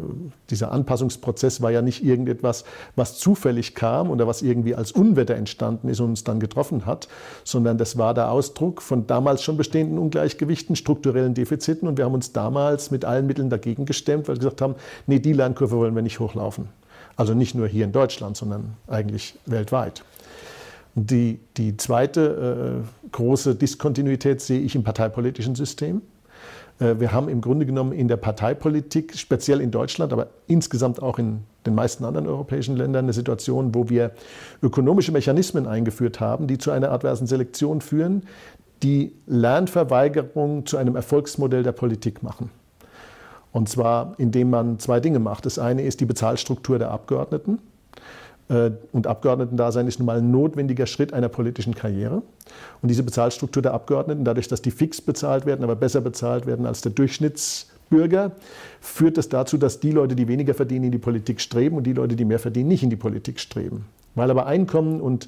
dieser Anpassungsprozess war ja nicht irgendetwas, was zufällig kam oder was irgendwie als Unwetter entstanden ist und uns dann getroffen hat, sondern das war der Ausdruck von damals schon bestehenden Ungleichgewichten, strukturellen Defiziten. Und wir haben uns damals mit allen Mitteln dagegen gestemmt, weil wir gesagt haben, nee, die Lernkurve wollen wir nicht hochlaufen. Also nicht nur hier in Deutschland, sondern eigentlich weltweit. Die, die zweite äh, große Diskontinuität sehe ich im parteipolitischen System. Äh, wir haben im Grunde genommen in der Parteipolitik, speziell in Deutschland, aber insgesamt auch in den meisten anderen europäischen Ländern, eine Situation, wo wir ökonomische Mechanismen eingeführt haben, die zu einer adversen Selektion führen, die Lernverweigerung zu einem Erfolgsmodell der Politik machen. Und zwar, indem man zwei Dinge macht. Das eine ist die Bezahlstruktur der Abgeordneten. Äh, und Abgeordnetendasein ist nun mal ein notwendiger Schritt einer politischen Karriere. Und diese Bezahlstruktur der Abgeordneten, dadurch, dass die fix bezahlt werden, aber besser bezahlt werden als der Durchschnittsbürger, führt das dazu, dass die Leute, die weniger verdienen, in die Politik streben und die Leute, die mehr verdienen, nicht in die Politik streben. Weil aber Einkommen und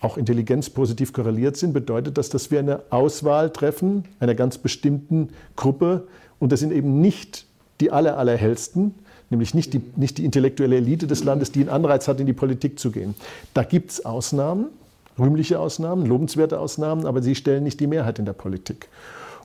auch Intelligenz positiv korreliert sind, bedeutet das, dass wir eine Auswahl treffen einer ganz bestimmten Gruppe. Und das sind eben nicht die aller, allerhellsten, nämlich nicht die, nicht die intellektuelle Elite des Landes, die einen Anreiz hat, in die Politik zu gehen. Da gibt es Ausnahmen, rühmliche Ausnahmen, lobenswerte Ausnahmen, aber sie stellen nicht die Mehrheit in der Politik.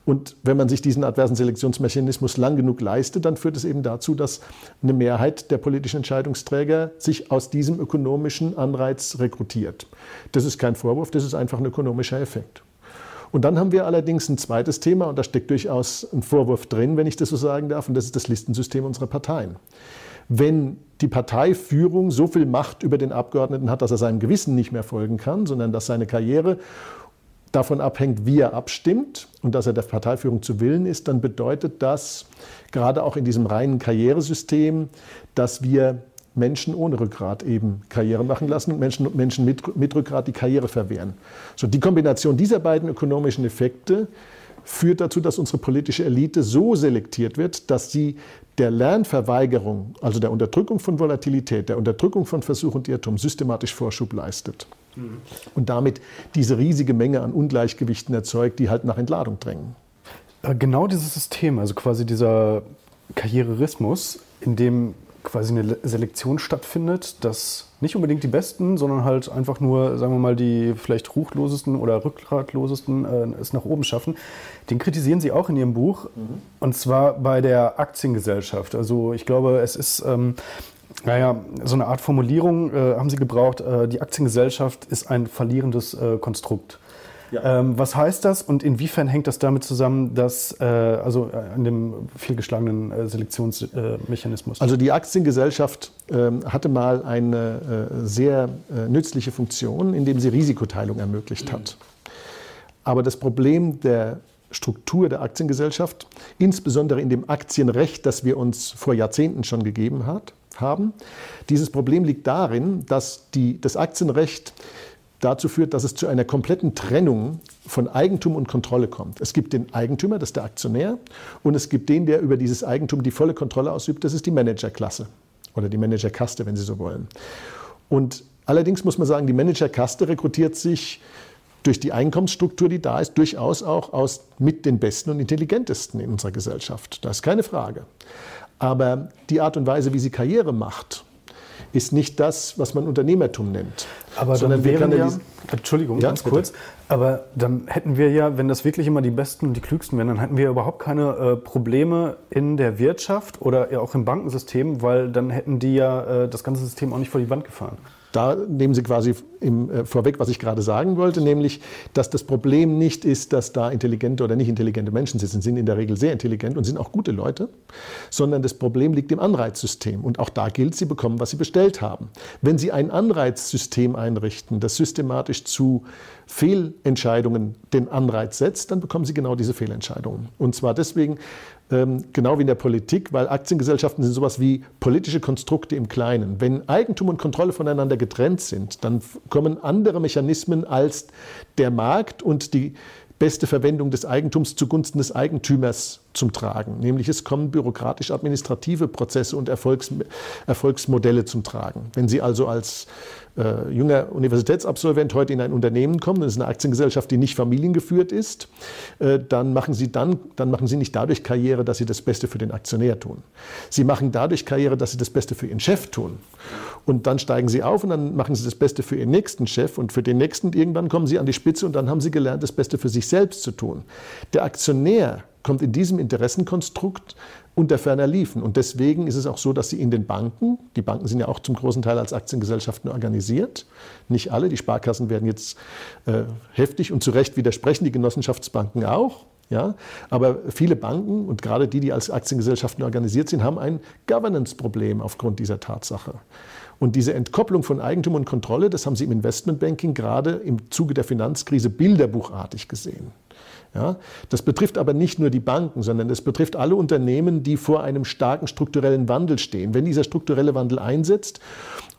Und wenn man sich diesen adversen Selektionsmechanismus lang genug leistet, dann führt es eben dazu, dass eine Mehrheit der politischen Entscheidungsträger sich aus diesem ökonomischen Anreiz rekrutiert. Das ist kein Vorwurf, das ist einfach ein ökonomischer Effekt. Und dann haben wir allerdings ein zweites Thema, und da steckt durchaus ein Vorwurf drin, wenn ich das so sagen darf, und das ist das Listensystem unserer Parteien. Wenn die Parteiführung so viel Macht über den Abgeordneten hat, dass er seinem Gewissen nicht mehr folgen kann, sondern dass seine Karriere davon abhängt, wie er abstimmt und dass er der Parteiführung zu Willen ist, dann bedeutet das gerade auch in diesem reinen Karrieresystem, dass wir Menschen ohne Rückgrat eben Karriere machen lassen und Menschen, Menschen mit, mit Rückgrat die Karriere verwehren. So, die Kombination dieser beiden ökonomischen Effekte führt dazu, dass unsere politische Elite so selektiert wird, dass sie der Lernverweigerung, also der Unterdrückung von Volatilität, der Unterdrückung von Versuch und Irrtum systematisch Vorschub leistet. Mhm. Und damit diese riesige Menge an Ungleichgewichten erzeugt, die halt nach Entladung drängen. Äh, genau dieses System, also quasi dieser Karriererismus, in dem quasi eine Selektion stattfindet, dass nicht unbedingt die Besten, sondern halt einfach nur, sagen wir mal, die vielleicht ruchlosesten oder rückgratlosesten äh, es nach oben schaffen. Den kritisieren Sie auch in Ihrem Buch, mhm. und zwar bei der Aktiengesellschaft. Also ich glaube, es ist... Ähm, naja, so eine Art Formulierung äh, haben Sie gebraucht. Äh, die Aktiengesellschaft ist ein verlierendes äh, Konstrukt. Ja. Ähm, was heißt das und inwiefern hängt das damit zusammen, dass, äh, also äh, an dem vielgeschlagenen äh, Selektionsmechanismus? Also die Aktiengesellschaft ähm, hatte mal eine äh, sehr äh, nützliche Funktion, indem sie Risikoteilung ermöglicht hat. Aber das Problem der Struktur der Aktiengesellschaft, insbesondere in dem Aktienrecht, das wir uns vor Jahrzehnten schon gegeben hat, haben, dieses Problem liegt darin, dass die, das Aktienrecht dazu führt, dass es zu einer kompletten Trennung von Eigentum und Kontrolle kommt. Es gibt den Eigentümer, das ist der Aktionär, und es gibt den, der über dieses Eigentum die volle Kontrolle ausübt, das ist die Managerklasse oder die Managerkaste, wenn Sie so wollen. Und allerdings muss man sagen, die Managerkaste rekrutiert sich durch die Einkommensstruktur, die da ist, durchaus auch aus mit den Besten und intelligentesten in unserer Gesellschaft. Das ist keine Frage. Aber die Art und Weise, wie sie Karriere macht, ist nicht das, was man Unternehmertum nennt. Aber dann wären ja, Entschuldigung, ja, ganz bitte. kurz, aber dann hätten wir ja, wenn das wirklich immer die Besten und die Klügsten wären, dann hätten wir überhaupt keine äh, Probleme in der Wirtschaft oder ja auch im Bankensystem, weil dann hätten die ja äh, das ganze System auch nicht vor die Wand gefahren. Da nehmen Sie quasi im, äh, vorweg, was ich gerade sagen wollte, nämlich, dass das Problem nicht ist, dass da intelligente oder nicht intelligente Menschen sitzen, sind in der Regel sehr intelligent und sind auch gute Leute, sondern das Problem liegt im Anreizsystem. Und auch da gilt, Sie bekommen, was Sie bestellt haben. Wenn Sie ein Anreizsystem einrichten, das systematisch zu Fehlentscheidungen den Anreiz setzt, dann bekommen Sie genau diese Fehlentscheidungen. Und zwar deswegen, genau wie in der Politik, weil Aktiengesellschaften sind sowas wie politische Konstrukte im Kleinen. Wenn Eigentum und Kontrolle voneinander getrennt sind, dann kommen andere Mechanismen als der Markt und die beste Verwendung des Eigentums zugunsten des Eigentümers zum Tragen. Nämlich es kommen bürokratisch-administrative Prozesse und Erfolgs Erfolgsmodelle zum Tragen. Wenn Sie also als äh, junger Universitätsabsolvent heute in ein Unternehmen kommen, das ist eine Aktiengesellschaft, die nicht familiengeführt ist, äh, dann machen Sie dann, dann machen Sie nicht dadurch Karriere, dass Sie das Beste für den Aktionär tun. Sie machen dadurch Karriere, dass Sie das Beste für Ihren Chef tun. Und dann steigen Sie auf und dann machen Sie das Beste für Ihren nächsten Chef und für den nächsten. Irgendwann kommen Sie an die Spitze und dann haben Sie gelernt, das Beste für sich selbst zu tun. Der Aktionär kommt in diesem Interessenkonstrukt unter ferner liefen. Und deswegen ist es auch so, dass sie in den Banken, die Banken sind ja auch zum großen Teil als Aktiengesellschaften organisiert, nicht alle, die Sparkassen werden jetzt äh, heftig und zu Recht widersprechen, die Genossenschaftsbanken auch. Ja, aber viele Banken und gerade die, die als Aktiengesellschaften organisiert sind, haben ein Governance-Problem aufgrund dieser Tatsache. Und diese Entkopplung von Eigentum und Kontrolle, das haben Sie im Investmentbanking gerade im Zuge der Finanzkrise bilderbuchartig gesehen. Ja, das betrifft aber nicht nur die Banken, sondern es betrifft alle Unternehmen, die vor einem starken strukturellen Wandel stehen. Wenn dieser strukturelle Wandel einsetzt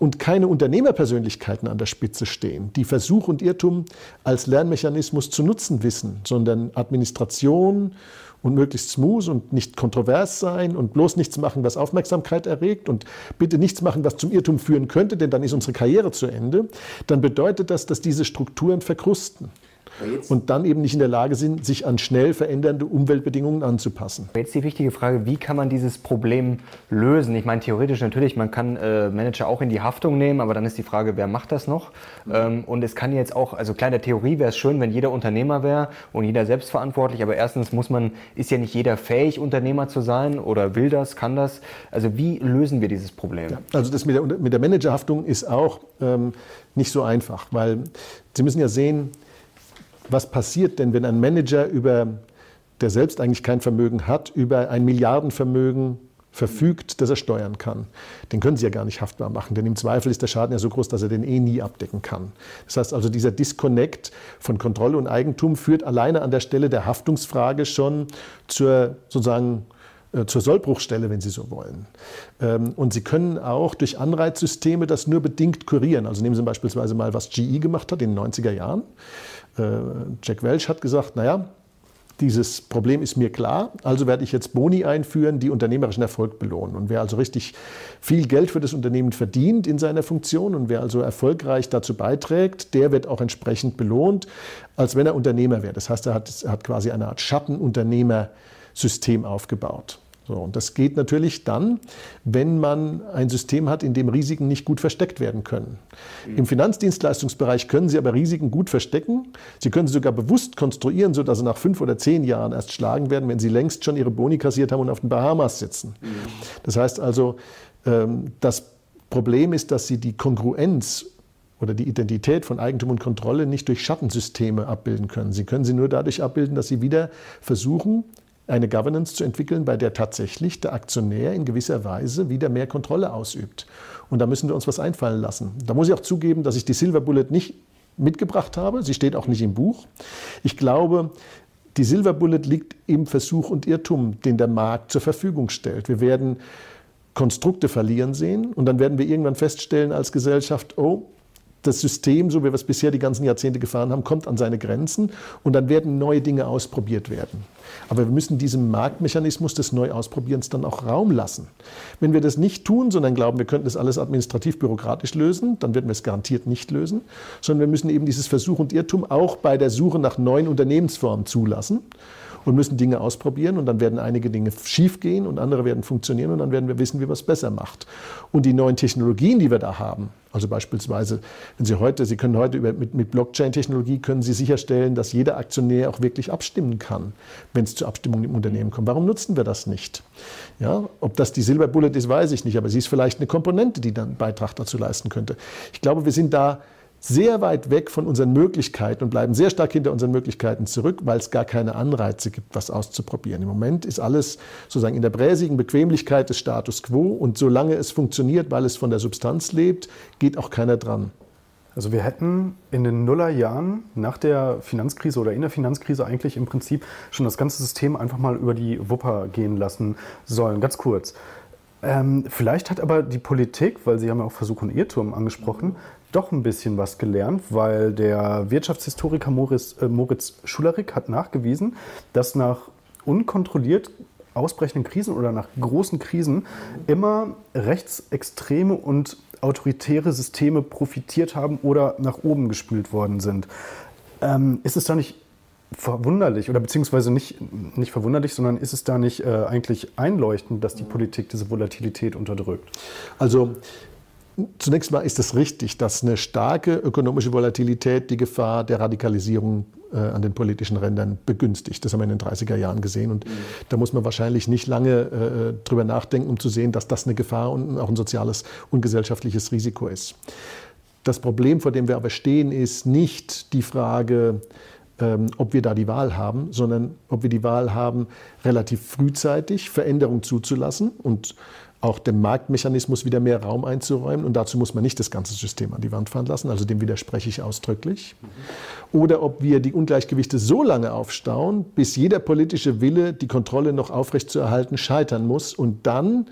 und keine Unternehmerpersönlichkeiten an der Spitze stehen, die Versuch und Irrtum als Lernmechanismus zu nutzen wissen, sondern Administration und möglichst smooth und nicht kontrovers sein und bloß nichts machen, was Aufmerksamkeit erregt und bitte nichts machen, was zum Irrtum führen könnte, denn dann ist unsere Karriere zu Ende, dann bedeutet das, dass diese Strukturen verkrusten und dann eben nicht in der Lage sind, sich an schnell verändernde Umweltbedingungen anzupassen. Jetzt die wichtige Frage, wie kann man dieses Problem lösen? Ich meine, theoretisch natürlich, man kann äh, Manager auch in die Haftung nehmen, aber dann ist die Frage, wer macht das noch? Ähm, und es kann jetzt auch, also kleine Theorie wäre es schön, wenn jeder Unternehmer wäre und jeder selbstverantwortlich, aber erstens muss man, ist ja nicht jeder fähig, Unternehmer zu sein oder will das, kann das. Also wie lösen wir dieses Problem? Ja, also das mit der, mit der Managerhaftung ist auch ähm, nicht so einfach, weil Sie müssen ja sehen, was passiert denn, wenn ein Manager, über, der selbst eigentlich kein Vermögen hat, über ein Milliardenvermögen verfügt, das er steuern kann. Den können Sie ja gar nicht haftbar machen, denn im Zweifel ist der Schaden ja so groß, dass er den eh nie abdecken kann. Das heißt also, dieser Disconnect von Kontrolle und Eigentum führt alleine an der Stelle der Haftungsfrage schon zur sozusagen zur Sollbruchstelle, wenn Sie so wollen. Ähm, und Sie können auch durch Anreizsysteme das nur bedingt kurieren. Also nehmen Sie beispielsweise mal, was GE gemacht hat in den 90er Jahren. Äh, Jack Welch hat gesagt, naja, dieses Problem ist mir klar, also werde ich jetzt Boni einführen, die unternehmerischen Erfolg belohnen. Und wer also richtig viel Geld für das Unternehmen verdient in seiner Funktion und wer also erfolgreich dazu beiträgt, der wird auch entsprechend belohnt, als wenn er Unternehmer wäre. Das heißt, er hat, hat quasi eine Art Schattenunternehmersystem aufgebaut. So, und das geht natürlich dann, wenn man ein System hat, in dem Risiken nicht gut versteckt werden können. Mhm. Im Finanzdienstleistungsbereich können Sie aber Risiken gut verstecken. Sie können sie sogar bewusst konstruieren, sodass sie nach fünf oder zehn Jahren erst schlagen werden, wenn Sie längst schon Ihre Boni kassiert haben und auf den Bahamas sitzen. Mhm. Das heißt also, ähm, das Problem ist, dass Sie die Kongruenz oder die Identität von Eigentum und Kontrolle nicht durch Schattensysteme abbilden können. Sie können sie nur dadurch abbilden, dass Sie wieder versuchen, eine Governance zu entwickeln, bei der tatsächlich der Aktionär in gewisser Weise wieder mehr Kontrolle ausübt. Und da müssen wir uns was einfallen lassen. Da muss ich auch zugeben, dass ich die Silver Bullet nicht mitgebracht habe. Sie steht auch nicht im Buch. Ich glaube, die Silver Bullet liegt im Versuch und Irrtum, den der Markt zur Verfügung stellt. Wir werden Konstrukte verlieren sehen und dann werden wir irgendwann feststellen als Gesellschaft, oh, das System, so wie wir es bisher die ganzen Jahrzehnte gefahren haben, kommt an seine Grenzen und dann werden neue Dinge ausprobiert werden. Aber wir müssen diesem Marktmechanismus des Neuausprobierens dann auch Raum lassen. Wenn wir das nicht tun, sondern glauben, wir könnten das alles administrativ bürokratisch lösen, dann werden wir es garantiert nicht lösen, sondern wir müssen eben dieses Versuch und Irrtum auch bei der Suche nach neuen Unternehmensformen zulassen und müssen Dinge ausprobieren und dann werden einige Dinge schiefgehen und andere werden funktionieren und dann werden wir wissen, wie man es besser macht. Und die neuen Technologien, die wir da haben, also beispielsweise, wenn Sie heute, Sie können heute über, mit, mit Blockchain-Technologie können Sie sicherstellen, dass jeder Aktionär auch wirklich abstimmen kann, wenn es zur Abstimmung im Unternehmen kommt. Warum nutzen wir das nicht? Ja, ob das die Silberbullet ist, weiß ich nicht, aber sie ist vielleicht eine Komponente, die dann einen Beitrag dazu leisten könnte. Ich glaube, wir sind da sehr weit weg von unseren Möglichkeiten und bleiben sehr stark hinter unseren Möglichkeiten zurück, weil es gar keine Anreize gibt, was auszuprobieren. Im Moment ist alles sozusagen in der bräsigen Bequemlichkeit des Status quo und solange es funktioniert, weil es von der Substanz lebt, geht auch keiner dran. Also wir hätten in den Nullerjahren nach der Finanzkrise oder in der Finanzkrise eigentlich im Prinzip schon das ganze System einfach mal über die Wupper gehen lassen sollen. Ganz kurz. Ähm, vielleicht hat aber die Politik, weil Sie haben ja auch Versuch und Irrtum angesprochen, doch ein bisschen was gelernt, weil der Wirtschaftshistoriker Moritz, äh, Moritz Schularik hat nachgewiesen, dass nach unkontrolliert ausbrechenden Krisen oder nach großen Krisen immer rechtsextreme und autoritäre Systeme profitiert haben oder nach oben gespült worden sind. Ähm, ist es da nicht verwunderlich oder beziehungsweise nicht, nicht verwunderlich, sondern ist es da nicht äh, eigentlich einleuchtend, dass die Politik diese Volatilität unterdrückt? Also Zunächst mal ist es richtig, dass eine starke ökonomische Volatilität die Gefahr der Radikalisierung äh, an den politischen Rändern begünstigt. Das haben wir in den 30er Jahren gesehen. Und da muss man wahrscheinlich nicht lange äh, drüber nachdenken, um zu sehen, dass das eine Gefahr und auch ein soziales und gesellschaftliches Risiko ist. Das Problem, vor dem wir aber stehen, ist nicht die Frage, ähm, ob wir da die Wahl haben, sondern ob wir die Wahl haben, relativ frühzeitig Veränderungen zuzulassen und auch dem Marktmechanismus wieder mehr Raum einzuräumen. Und dazu muss man nicht das ganze System an die Wand fahren lassen, also dem widerspreche ich ausdrücklich. Oder ob wir die Ungleichgewichte so lange aufstauen, bis jeder politische Wille, die Kontrolle noch aufrechtzuerhalten, scheitern muss und dann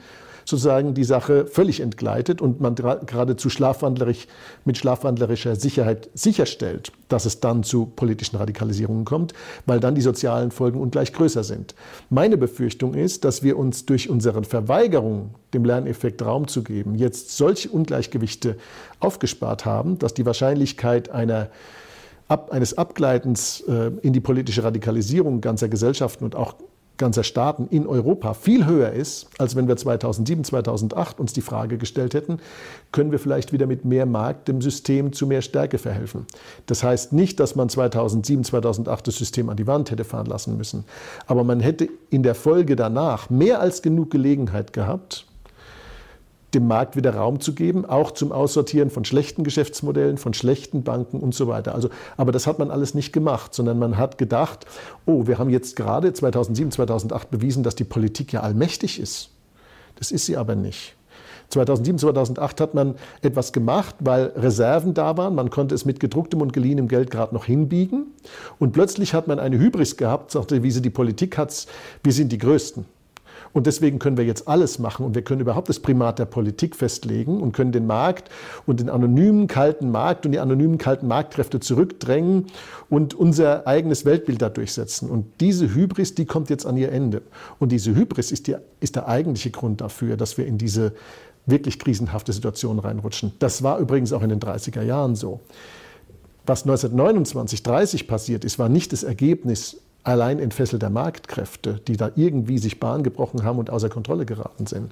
sozusagen die Sache völlig entgleitet und man geradezu schlafwandlerisch, mit schlafwandlerischer Sicherheit sicherstellt, dass es dann zu politischen Radikalisierungen kommt, weil dann die sozialen Folgen ungleich größer sind. Meine Befürchtung ist, dass wir uns durch unsere Verweigerung, dem Lerneffekt Raum zu geben, jetzt solche Ungleichgewichte aufgespart haben, dass die Wahrscheinlichkeit einer Ab, eines Abgleitens äh, in die politische Radikalisierung ganzer Gesellschaften und auch ganzer Staaten in Europa viel höher ist, als wenn wir 2007, 2008 uns die Frage gestellt hätten, können wir vielleicht wieder mit mehr Markt dem System zu mehr Stärke verhelfen. Das heißt nicht, dass man 2007, 2008 das System an die Wand hätte fahren lassen müssen, aber man hätte in der Folge danach mehr als genug Gelegenheit gehabt, dem Markt wieder Raum zu geben, auch zum Aussortieren von schlechten Geschäftsmodellen, von schlechten Banken und so weiter. Also, aber das hat man alles nicht gemacht, sondern man hat gedacht, oh, wir haben jetzt gerade 2007, 2008 bewiesen, dass die Politik ja allmächtig ist. Das ist sie aber nicht. 2007, 2008 hat man etwas gemacht, weil Reserven da waren. Man konnte es mit gedrucktem und geliehenem Geld gerade noch hinbiegen. Und plötzlich hat man eine Hybris gehabt, sagte, wie sie die Politik hat, wir sind die Größten. Und deswegen können wir jetzt alles machen und wir können überhaupt das Primat der Politik festlegen und können den Markt und den anonymen kalten Markt und die anonymen kalten Marktkräfte zurückdrängen und unser eigenes Weltbild da durchsetzen. Und diese Hybris, die kommt jetzt an ihr Ende. Und diese Hybris ist, die, ist der eigentliche Grund dafür, dass wir in diese wirklich krisenhafte Situation reinrutschen. Das war übrigens auch in den 30er Jahren so. Was 1929, 30 passiert ist, war nicht das Ergebnis allein entfesselter Marktkräfte, die da irgendwie sich Bahn gebrochen haben und außer Kontrolle geraten sind.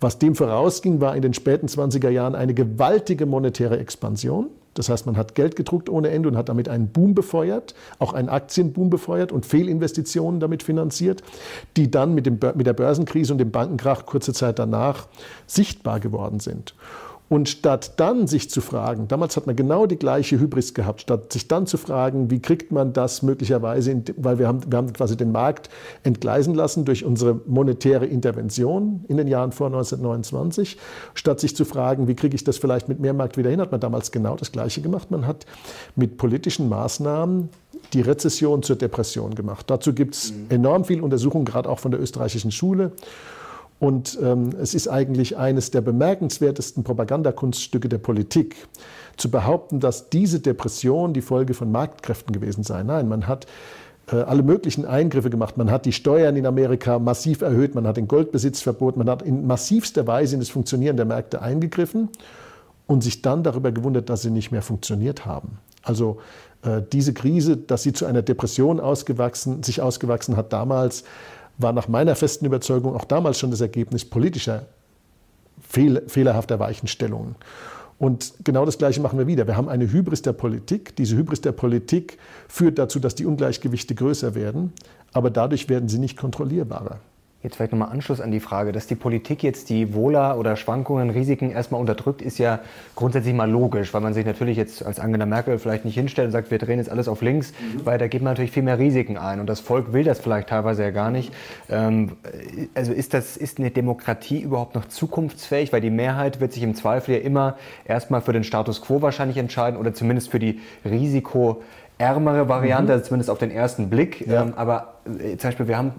Was dem vorausging, war in den späten 20er Jahren eine gewaltige monetäre Expansion. Das heißt, man hat Geld gedruckt ohne Ende und hat damit einen Boom befeuert, auch einen Aktienboom befeuert und Fehlinvestitionen damit finanziert, die dann mit, dem, mit der Börsenkrise und dem Bankenkrach kurze Zeit danach sichtbar geworden sind. Und statt dann sich zu fragen, damals hat man genau die gleiche Hybris gehabt, statt sich dann zu fragen, wie kriegt man das möglicherweise, in, weil wir haben, wir haben quasi den Markt entgleisen lassen durch unsere monetäre Intervention in den Jahren vor 1929, statt sich zu fragen, wie kriege ich das vielleicht mit mehr Markt wieder hin, hat man damals genau das Gleiche gemacht. Man hat mit politischen Maßnahmen die Rezession zur Depression gemacht. Dazu gibt es mhm. enorm viel Untersuchungen, gerade auch von der österreichischen Schule. Und ähm, es ist eigentlich eines der bemerkenswertesten Propagandakunststücke der Politik, zu behaupten, dass diese Depression die Folge von Marktkräften gewesen sei. Nein, man hat äh, alle möglichen Eingriffe gemacht. Man hat die Steuern in Amerika massiv erhöht, man hat den Goldbesitz verboten, man hat in massivster Weise in das Funktionieren der Märkte eingegriffen und sich dann darüber gewundert, dass sie nicht mehr funktioniert haben. Also äh, diese Krise, dass sie zu einer Depression ausgewachsen, sich ausgewachsen hat damals, war nach meiner festen Überzeugung auch damals schon das Ergebnis politischer fehl, fehlerhafter Weichenstellungen. Und genau das Gleiche machen wir wieder. Wir haben eine Hybris der Politik. Diese Hybris der Politik führt dazu, dass die Ungleichgewichte größer werden, aber dadurch werden sie nicht kontrollierbarer. Jetzt vielleicht nochmal Anschluss an die Frage, dass die Politik jetzt die Wohler oder Schwankungen, Risiken erstmal unterdrückt, ist ja grundsätzlich mal logisch, weil man sich natürlich jetzt als Angela Merkel vielleicht nicht hinstellt und sagt, wir drehen jetzt alles auf links, mhm. weil da geht man natürlich viel mehr Risiken ein und das Volk will das vielleicht teilweise ja gar nicht. Ähm, also ist das, ist eine Demokratie überhaupt noch zukunftsfähig, weil die Mehrheit wird sich im Zweifel ja immer erstmal für den Status quo wahrscheinlich entscheiden oder zumindest für die risikoärmere Variante, mhm. also zumindest auf den ersten Blick. Ja. Ähm, aber äh, zum Beispiel, wir haben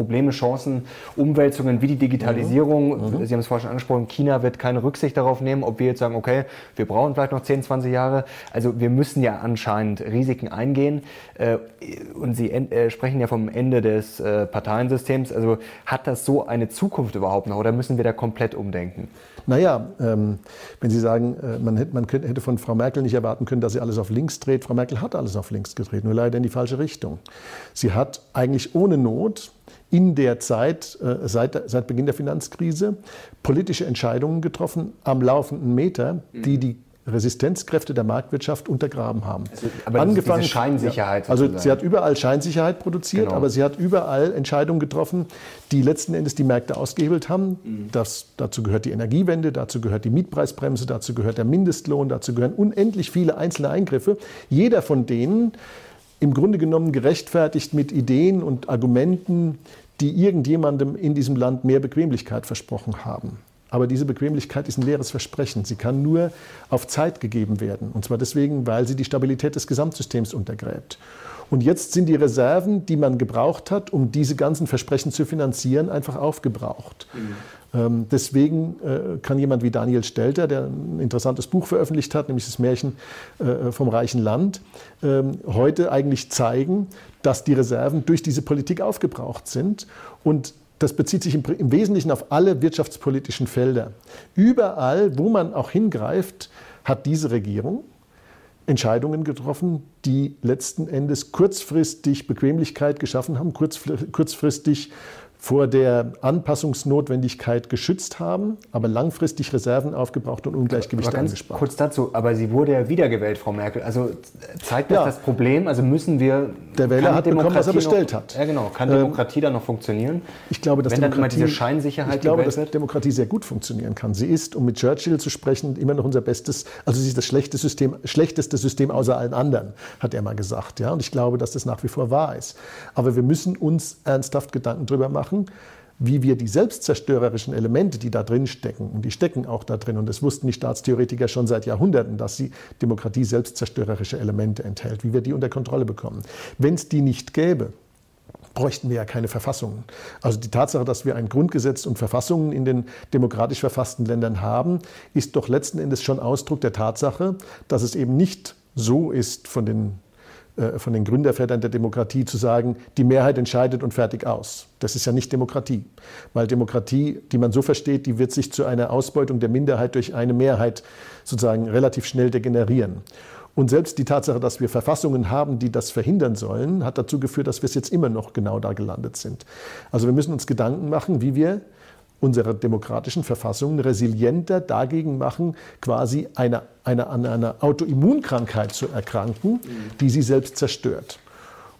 Probleme, Chancen, Umwälzungen wie die Digitalisierung. Mhm. Sie haben es vorhin schon angesprochen, China wird keine Rücksicht darauf nehmen, ob wir jetzt sagen, okay, wir brauchen vielleicht noch 10, 20 Jahre. Also wir müssen ja anscheinend Risiken eingehen. Äh, und Sie äh, sprechen ja vom Ende des äh, Parteiensystems. Also hat das so eine Zukunft überhaupt noch oder müssen wir da komplett umdenken? Naja, ähm, wenn Sie sagen, man, hätte, man hätte von Frau Merkel nicht erwarten können, dass sie alles auf links dreht. Frau Merkel hat alles auf links gedreht, nur leider in die falsche Richtung. Sie hat eigentlich ohne Not in der Zeit, äh, seit, seit Beginn der Finanzkrise, politische Entscheidungen getroffen am laufenden Meter, die die Resistenzkräfte der Marktwirtschaft untergraben haben. Also, aber Angefangen, diese Scheinsicherheit. Ja, also sie hat überall Scheinsicherheit produziert, genau. aber sie hat überall Entscheidungen getroffen, die letzten Endes die Märkte ausgehebelt haben. Mhm. Das, dazu gehört die Energiewende, dazu gehört die Mietpreisbremse, dazu gehört der Mindestlohn, dazu gehören unendlich viele einzelne Eingriffe. Jeder von denen im Grunde genommen gerechtfertigt mit Ideen und Argumenten, die irgendjemandem in diesem Land mehr Bequemlichkeit versprochen haben. Aber diese Bequemlichkeit ist ein leeres Versprechen. Sie kann nur auf Zeit gegeben werden. Und zwar deswegen, weil sie die Stabilität des Gesamtsystems untergräbt. Und jetzt sind die Reserven, die man gebraucht hat, um diese ganzen Versprechen zu finanzieren, einfach aufgebraucht. Mhm. Ähm, deswegen äh, kann jemand wie Daniel Stelter, der ein interessantes Buch veröffentlicht hat, nämlich das Märchen äh, vom reichen Land, ähm, heute eigentlich zeigen, dass die Reserven durch diese Politik aufgebraucht sind. Und das bezieht sich im Wesentlichen auf alle wirtschaftspolitischen Felder. Überall, wo man auch hingreift, hat diese Regierung Entscheidungen getroffen, die letzten Endes kurzfristig Bequemlichkeit geschaffen haben, kurzfristig vor der Anpassungsnotwendigkeit geschützt haben, aber langfristig Reserven aufgebraucht und Ungleichgewichte angespart. Kurz dazu, aber sie wurde ja wiedergewählt, Frau Merkel. Also zeigt das ja. das Problem? Also müssen wir. Der Wähler hat bekommen, was er bestellt hat. Ja, genau. Kann Demokratie ähm, dann noch funktionieren? Ich glaube, dass Wenn Demokratie, dann immer diese Scheinsicherheit Ich glaube, dass wird? Demokratie sehr gut funktionieren kann. Sie ist, um mit Churchill zu sprechen, immer noch unser bestes, also sie ist das schlechte System, schlechteste System außer allen anderen, hat er mal gesagt. Ja? Und ich glaube, dass das nach wie vor wahr ist. Aber wir müssen uns ernsthaft Gedanken darüber machen, wie wir die selbstzerstörerischen Elemente, die da drin stecken, und die stecken auch da drin, und das wussten die Staatstheoretiker schon seit Jahrhunderten, dass die Demokratie selbstzerstörerische Elemente enthält, wie wir die unter Kontrolle bekommen. Wenn es die nicht gäbe, bräuchten wir ja keine Verfassungen. Also die Tatsache, dass wir ein Grundgesetz und Verfassungen in den demokratisch verfassten Ländern haben, ist doch letzten Endes schon Ausdruck der Tatsache, dass es eben nicht so ist von den von den Gründervätern der Demokratie zu sagen, die Mehrheit entscheidet und fertig aus. Das ist ja nicht Demokratie. Weil Demokratie, die man so versteht, die wird sich zu einer Ausbeutung der Minderheit durch eine Mehrheit sozusagen relativ schnell degenerieren. Und selbst die Tatsache, dass wir Verfassungen haben, die das verhindern sollen, hat dazu geführt, dass wir es jetzt immer noch genau da gelandet sind. Also wir müssen uns Gedanken machen, wie wir unsere demokratischen Verfassungen resilienter dagegen machen, quasi eine, eine, an einer Autoimmunkrankheit zu erkranken, die sie selbst zerstört.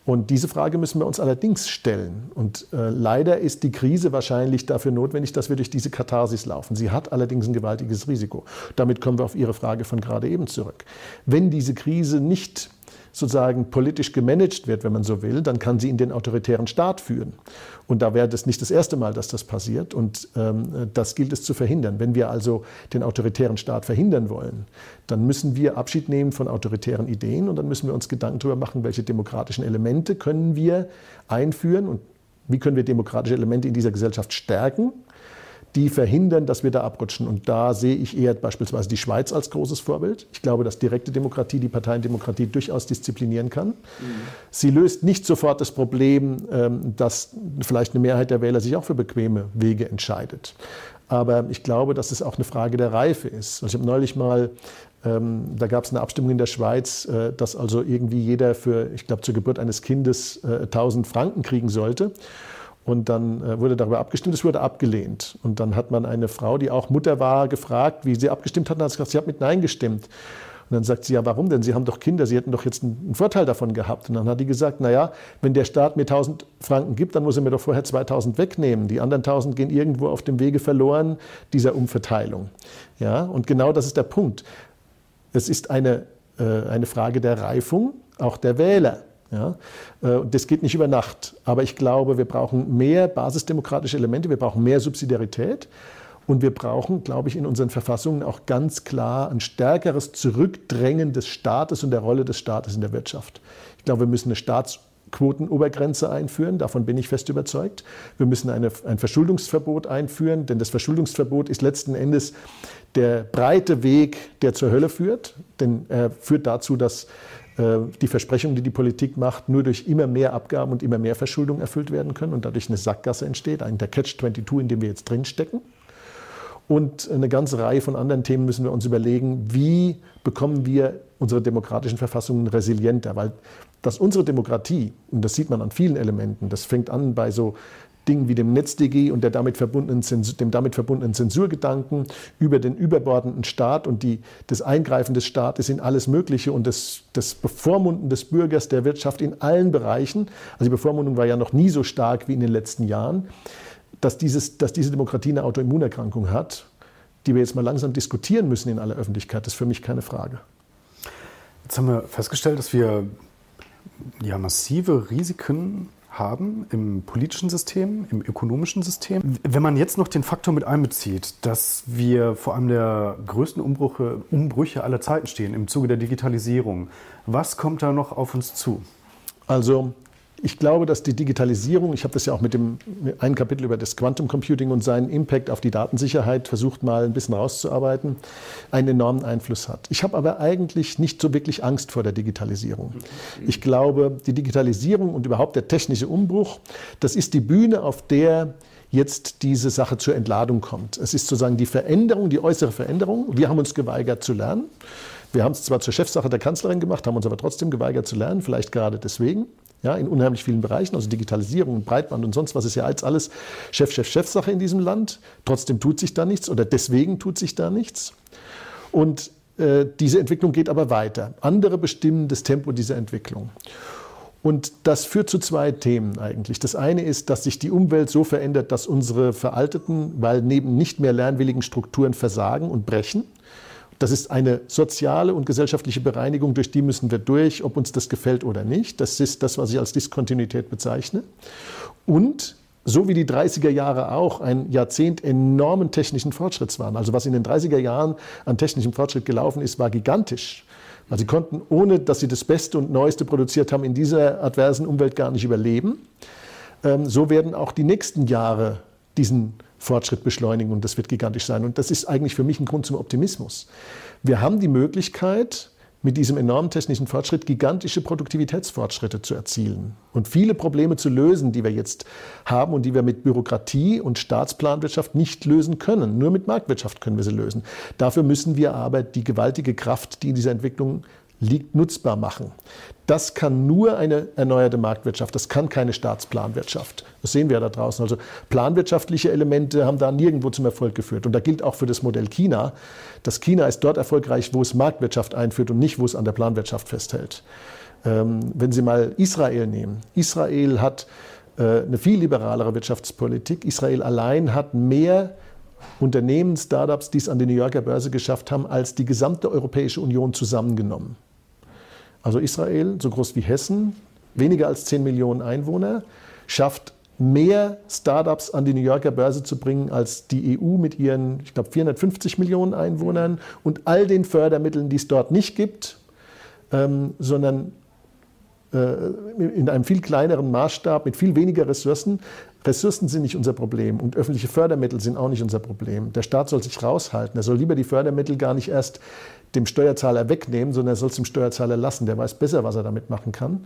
Und diese Frage müssen wir uns allerdings stellen. Und äh, leider ist die Krise wahrscheinlich dafür notwendig, dass wir durch diese Katharsis laufen. Sie hat allerdings ein gewaltiges Risiko. Damit kommen wir auf Ihre Frage von gerade eben zurück. Wenn diese Krise nicht sozusagen politisch gemanagt wird, wenn man so will, dann kann sie in den autoritären Staat führen. Und da wäre das nicht das erste Mal, dass das passiert. Und ähm, das gilt es zu verhindern. Wenn wir also den autoritären Staat verhindern wollen, dann müssen wir Abschied nehmen von autoritären Ideen und dann müssen wir uns Gedanken darüber machen, welche demokratischen Elemente können wir einführen und wie können wir demokratische Elemente in dieser Gesellschaft stärken die verhindern, dass wir da abrutschen. Und da sehe ich eher beispielsweise die Schweiz als großes Vorbild. Ich glaube, dass direkte Demokratie die Parteiendemokratie durchaus disziplinieren kann. Mhm. Sie löst nicht sofort das Problem, ähm, dass vielleicht eine Mehrheit der Wähler sich auch für bequeme Wege entscheidet. Aber ich glaube, dass es auch eine Frage der Reife ist. Also ich habe neulich mal ähm, da gab es eine Abstimmung in der Schweiz, äh, dass also irgendwie jeder für, ich glaube, zur Geburt eines Kindes äh, 1000 Franken kriegen sollte. Und dann äh, wurde darüber abgestimmt, es wurde abgelehnt. Und dann hat man eine Frau, die auch Mutter war, gefragt, wie sie abgestimmt hat. Und hat gesagt, sie hat mit Nein gestimmt. Und dann sagt sie, ja, warum denn? Sie haben doch Kinder, Sie hätten doch jetzt einen Vorteil davon gehabt. Und dann hat die gesagt, naja, wenn der Staat mir 1000 Franken gibt, dann muss er mir doch vorher 2000 wegnehmen. Die anderen 1000 gehen irgendwo auf dem Wege verloren dieser Umverteilung. Ja, und genau das ist der Punkt. Es ist eine, äh, eine Frage der Reifung, auch der Wähler. Ja? Äh, das geht nicht über Nacht. Aber ich glaube, wir brauchen mehr basisdemokratische Elemente, wir brauchen mehr Subsidiarität. Und wir brauchen, glaube ich, in unseren Verfassungen auch ganz klar ein stärkeres Zurückdrängen des Staates und der Rolle des Staates in der Wirtschaft. Ich glaube, wir müssen eine Staatsquotenobergrenze einführen, davon bin ich fest überzeugt. Wir müssen eine, ein Verschuldungsverbot einführen, denn das Verschuldungsverbot ist letzten Endes der breite Weg, der zur Hölle führt, denn er führt dazu, dass die Versprechungen, die die Politik macht, nur durch immer mehr Abgaben und immer mehr Verschuldung erfüllt werden können und dadurch eine Sackgasse entsteht, ein der Catch-22, in dem wir jetzt drinstecken. Und eine ganze Reihe von anderen Themen müssen wir uns überlegen, wie bekommen wir unsere demokratischen Verfassungen resilienter, weil dass unsere Demokratie, und das sieht man an vielen Elementen, das fängt an bei so Dingen wie dem NetzDG und der damit verbundenen dem damit verbundenen Zensurgedanken über den überbordenden Staat und die, das Eingreifen des Staates in alles Mögliche und das, das Bevormunden des Bürgers, der Wirtschaft in allen Bereichen. Also die Bevormundung war ja noch nie so stark wie in den letzten Jahren, dass, dieses, dass diese Demokratie eine Autoimmunerkrankung hat, die wir jetzt mal langsam diskutieren müssen in aller Öffentlichkeit, ist für mich keine Frage. Jetzt haben wir festgestellt, dass wir ja, massive Risiken haben im politischen System, im ökonomischen System. Wenn man jetzt noch den Faktor mit einbezieht, dass wir vor einem der größten Umbrüche, Umbrüche aller Zeiten stehen im Zuge der Digitalisierung, was kommt da noch auf uns zu? Also ich glaube, dass die Digitalisierung, ich habe das ja auch mit dem einen Kapitel über das Quantum Computing und seinen Impact auf die Datensicherheit versucht mal ein bisschen rauszuarbeiten, einen enormen Einfluss hat. Ich habe aber eigentlich nicht so wirklich Angst vor der Digitalisierung. Ich glaube, die Digitalisierung und überhaupt der technische Umbruch, das ist die Bühne, auf der jetzt diese Sache zur Entladung kommt. Es ist sozusagen die Veränderung, die äußere Veränderung. Wir haben uns geweigert zu lernen. Wir haben es zwar zur Chefsache der Kanzlerin gemacht, haben uns aber trotzdem geweigert zu lernen, vielleicht gerade deswegen ja, in unheimlich vielen Bereichen, also Digitalisierung, Breitband und sonst was ist ja als alles Chef, Chef, Chefsache in diesem Land. Trotzdem tut sich da nichts oder deswegen tut sich da nichts. Und äh, diese Entwicklung geht aber weiter. Andere bestimmen das Tempo dieser Entwicklung. Und das führt zu zwei Themen eigentlich. Das eine ist, dass sich die Umwelt so verändert, dass unsere veralteten, weil neben nicht mehr lernwilligen Strukturen versagen und brechen. Das ist eine soziale und gesellschaftliche Bereinigung, durch die müssen wir durch, ob uns das gefällt oder nicht. Das ist das, was ich als Diskontinuität bezeichne. Und so wie die 30er Jahre auch ein Jahrzehnt enormen technischen Fortschritts waren. Also was in den 30er Jahren an technischem Fortschritt gelaufen ist, war gigantisch. Weil sie konnten, ohne dass sie das Beste und Neueste produziert haben, in dieser adversen Umwelt gar nicht überleben. Ähm, so werden auch die nächsten Jahre diesen Fortschritt beschleunigen und das wird gigantisch sein. Und das ist eigentlich für mich ein Grund zum Optimismus. Wir haben die Möglichkeit, mit diesem enormen technischen Fortschritt gigantische Produktivitätsfortschritte zu erzielen und viele Probleme zu lösen, die wir jetzt haben und die wir mit Bürokratie und Staatsplanwirtschaft nicht lösen können. Nur mit Marktwirtschaft können wir sie lösen. Dafür müssen wir aber die gewaltige Kraft, die in dieser Entwicklung liegt, nutzbar machen. Das kann nur eine erneuerte Marktwirtschaft, das kann keine Staatsplanwirtschaft. Das sehen wir da draußen. Also planwirtschaftliche Elemente haben da nirgendwo zum Erfolg geführt. Und da gilt auch für das Modell China, dass China ist dort erfolgreich, wo es Marktwirtschaft einführt und nicht, wo es an der Planwirtschaft festhält. Ähm, wenn Sie mal Israel nehmen. Israel hat äh, eine viel liberalere Wirtschaftspolitik. Israel allein hat mehr Unternehmen, Startups, die es an die New Yorker Börse geschafft haben, als die gesamte Europäische Union zusammengenommen. Also Israel, so groß wie Hessen, weniger als 10 Millionen Einwohner, schafft mehr Startups an die New Yorker Börse zu bringen als die EU mit ihren, ich glaube, 450 Millionen Einwohnern und all den Fördermitteln, die es dort nicht gibt, ähm, sondern äh, in einem viel kleineren Maßstab, mit viel weniger Ressourcen. Ressourcen sind nicht unser Problem und öffentliche Fördermittel sind auch nicht unser Problem. Der Staat soll sich raushalten. Er soll lieber die Fördermittel gar nicht erst dem Steuerzahler wegnehmen, sondern er soll es dem Steuerzahler lassen. Der weiß besser, was er damit machen kann.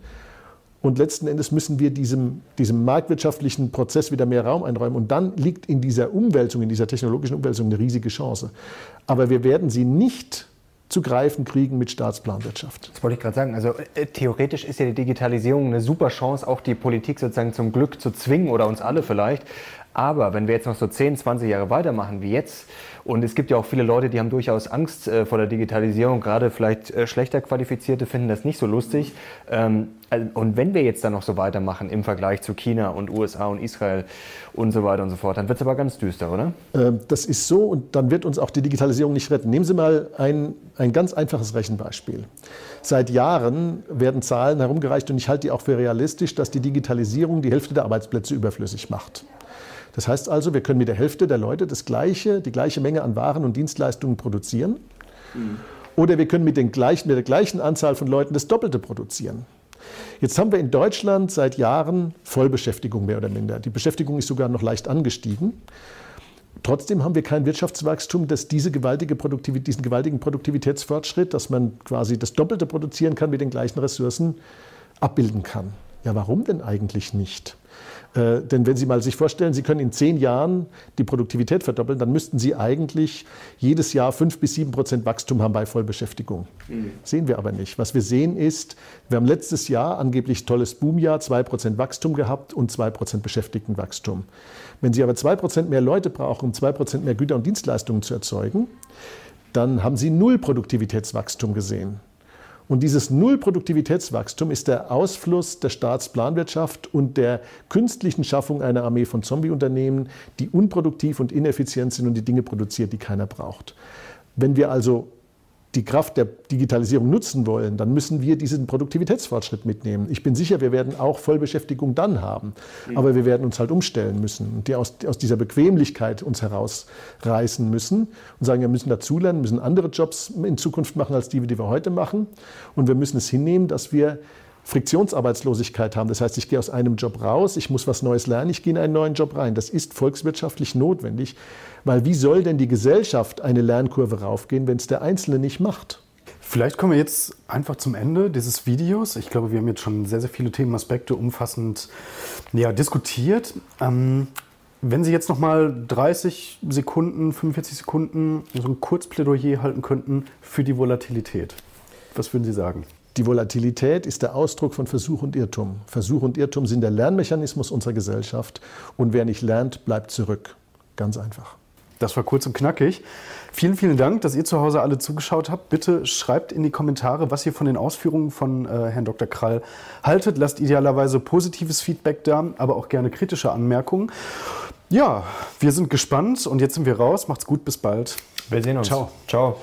Und letzten Endes müssen wir diesem, diesem marktwirtschaftlichen Prozess wieder mehr Raum einräumen. Und dann liegt in dieser Umwälzung, in dieser technologischen Umwälzung eine riesige Chance. Aber wir werden sie nicht zu greifen kriegen mit Staatsplanwirtschaft. Das wollte ich gerade sagen. Also äh, theoretisch ist ja die Digitalisierung eine super Chance, auch die Politik sozusagen zum Glück zu zwingen oder uns alle vielleicht. Aber wenn wir jetzt noch so 10, 20 Jahre weitermachen wie jetzt, und es gibt ja auch viele Leute, die haben durchaus Angst äh, vor der Digitalisierung, gerade vielleicht äh, schlechter Qualifizierte finden das nicht so lustig. Ähm, und wenn wir jetzt dann noch so weitermachen im Vergleich zu China und USA und Israel und so weiter und so fort, dann wird es aber ganz düster, oder? Ähm, das ist so und dann wird uns auch die Digitalisierung nicht retten. Nehmen Sie mal ein, ein ganz einfaches Rechenbeispiel. Seit Jahren werden Zahlen herumgereicht und ich halte die auch für realistisch, dass die Digitalisierung die Hälfte der Arbeitsplätze überflüssig macht. Das heißt also, wir können mit der Hälfte der Leute das gleiche, die gleiche Menge an Waren und Dienstleistungen produzieren. Mhm. Oder wir können mit, den gleichen, mit der gleichen Anzahl von Leuten das Doppelte produzieren. Jetzt haben wir in Deutschland seit Jahren Vollbeschäftigung mehr oder minder. Die Beschäftigung ist sogar noch leicht angestiegen. Trotzdem haben wir kein Wirtschaftswachstum, das diese gewaltige diesen gewaltigen Produktivitätsfortschritt, dass man quasi das Doppelte produzieren kann mit den gleichen Ressourcen, abbilden kann. Ja, warum denn eigentlich nicht? Äh, denn wenn Sie mal sich vorstellen, Sie können in zehn Jahren die Produktivität verdoppeln, dann müssten Sie eigentlich jedes Jahr fünf bis sieben Prozent Wachstum haben bei Vollbeschäftigung. Mhm. Sehen wir aber nicht. Was wir sehen ist, wir haben letztes Jahr angeblich tolles Boomjahr, zwei Prozent Wachstum gehabt und zwei Prozent Beschäftigtenwachstum. Wenn Sie aber zwei Prozent mehr Leute brauchen, um zwei Prozent mehr Güter und Dienstleistungen zu erzeugen, dann haben Sie null Produktivitätswachstum gesehen. Und dieses Nullproduktivitätswachstum ist der Ausfluss der Staatsplanwirtschaft und der künstlichen Schaffung einer Armee von Zombieunternehmen, die unproduktiv und ineffizient sind und die Dinge produziert, die keiner braucht. Wenn wir also die Kraft der Digitalisierung nutzen wollen, dann müssen wir diesen Produktivitätsfortschritt mitnehmen. Ich bin sicher, wir werden auch Vollbeschäftigung dann haben. Aber wir werden uns halt umstellen müssen und die aus, aus dieser Bequemlichkeit uns herausreißen müssen und sagen, wir müssen dazulernen, müssen andere Jobs in Zukunft machen als die, die wir heute machen. Und wir müssen es hinnehmen, dass wir Friktionsarbeitslosigkeit haben. Das heißt, ich gehe aus einem Job raus, ich muss was Neues lernen, ich gehe in einen neuen Job rein. Das ist volkswirtschaftlich notwendig, weil wie soll denn die Gesellschaft eine Lernkurve raufgehen, wenn es der Einzelne nicht macht? Vielleicht kommen wir jetzt einfach zum Ende dieses Videos. Ich glaube, wir haben jetzt schon sehr, sehr viele Themenaspekte umfassend ja, diskutiert. Ähm, wenn Sie jetzt noch mal 30 Sekunden, 45 Sekunden so ein Kurzplädoyer halten könnten für die Volatilität, was würden Sie sagen? Die Volatilität ist der Ausdruck von Versuch und Irrtum. Versuch und Irrtum sind der Lernmechanismus unserer Gesellschaft und wer nicht lernt, bleibt zurück. Ganz einfach. Das war kurz und knackig. Vielen, vielen Dank, dass ihr zu Hause alle zugeschaut habt. Bitte schreibt in die Kommentare, was ihr von den Ausführungen von äh, Herrn Dr. Krall haltet. Lasst idealerweise positives Feedback da, aber auch gerne kritische Anmerkungen. Ja, wir sind gespannt und jetzt sind wir raus. Macht's gut, bis bald. Wir sehen uns. Ciao. Ciao.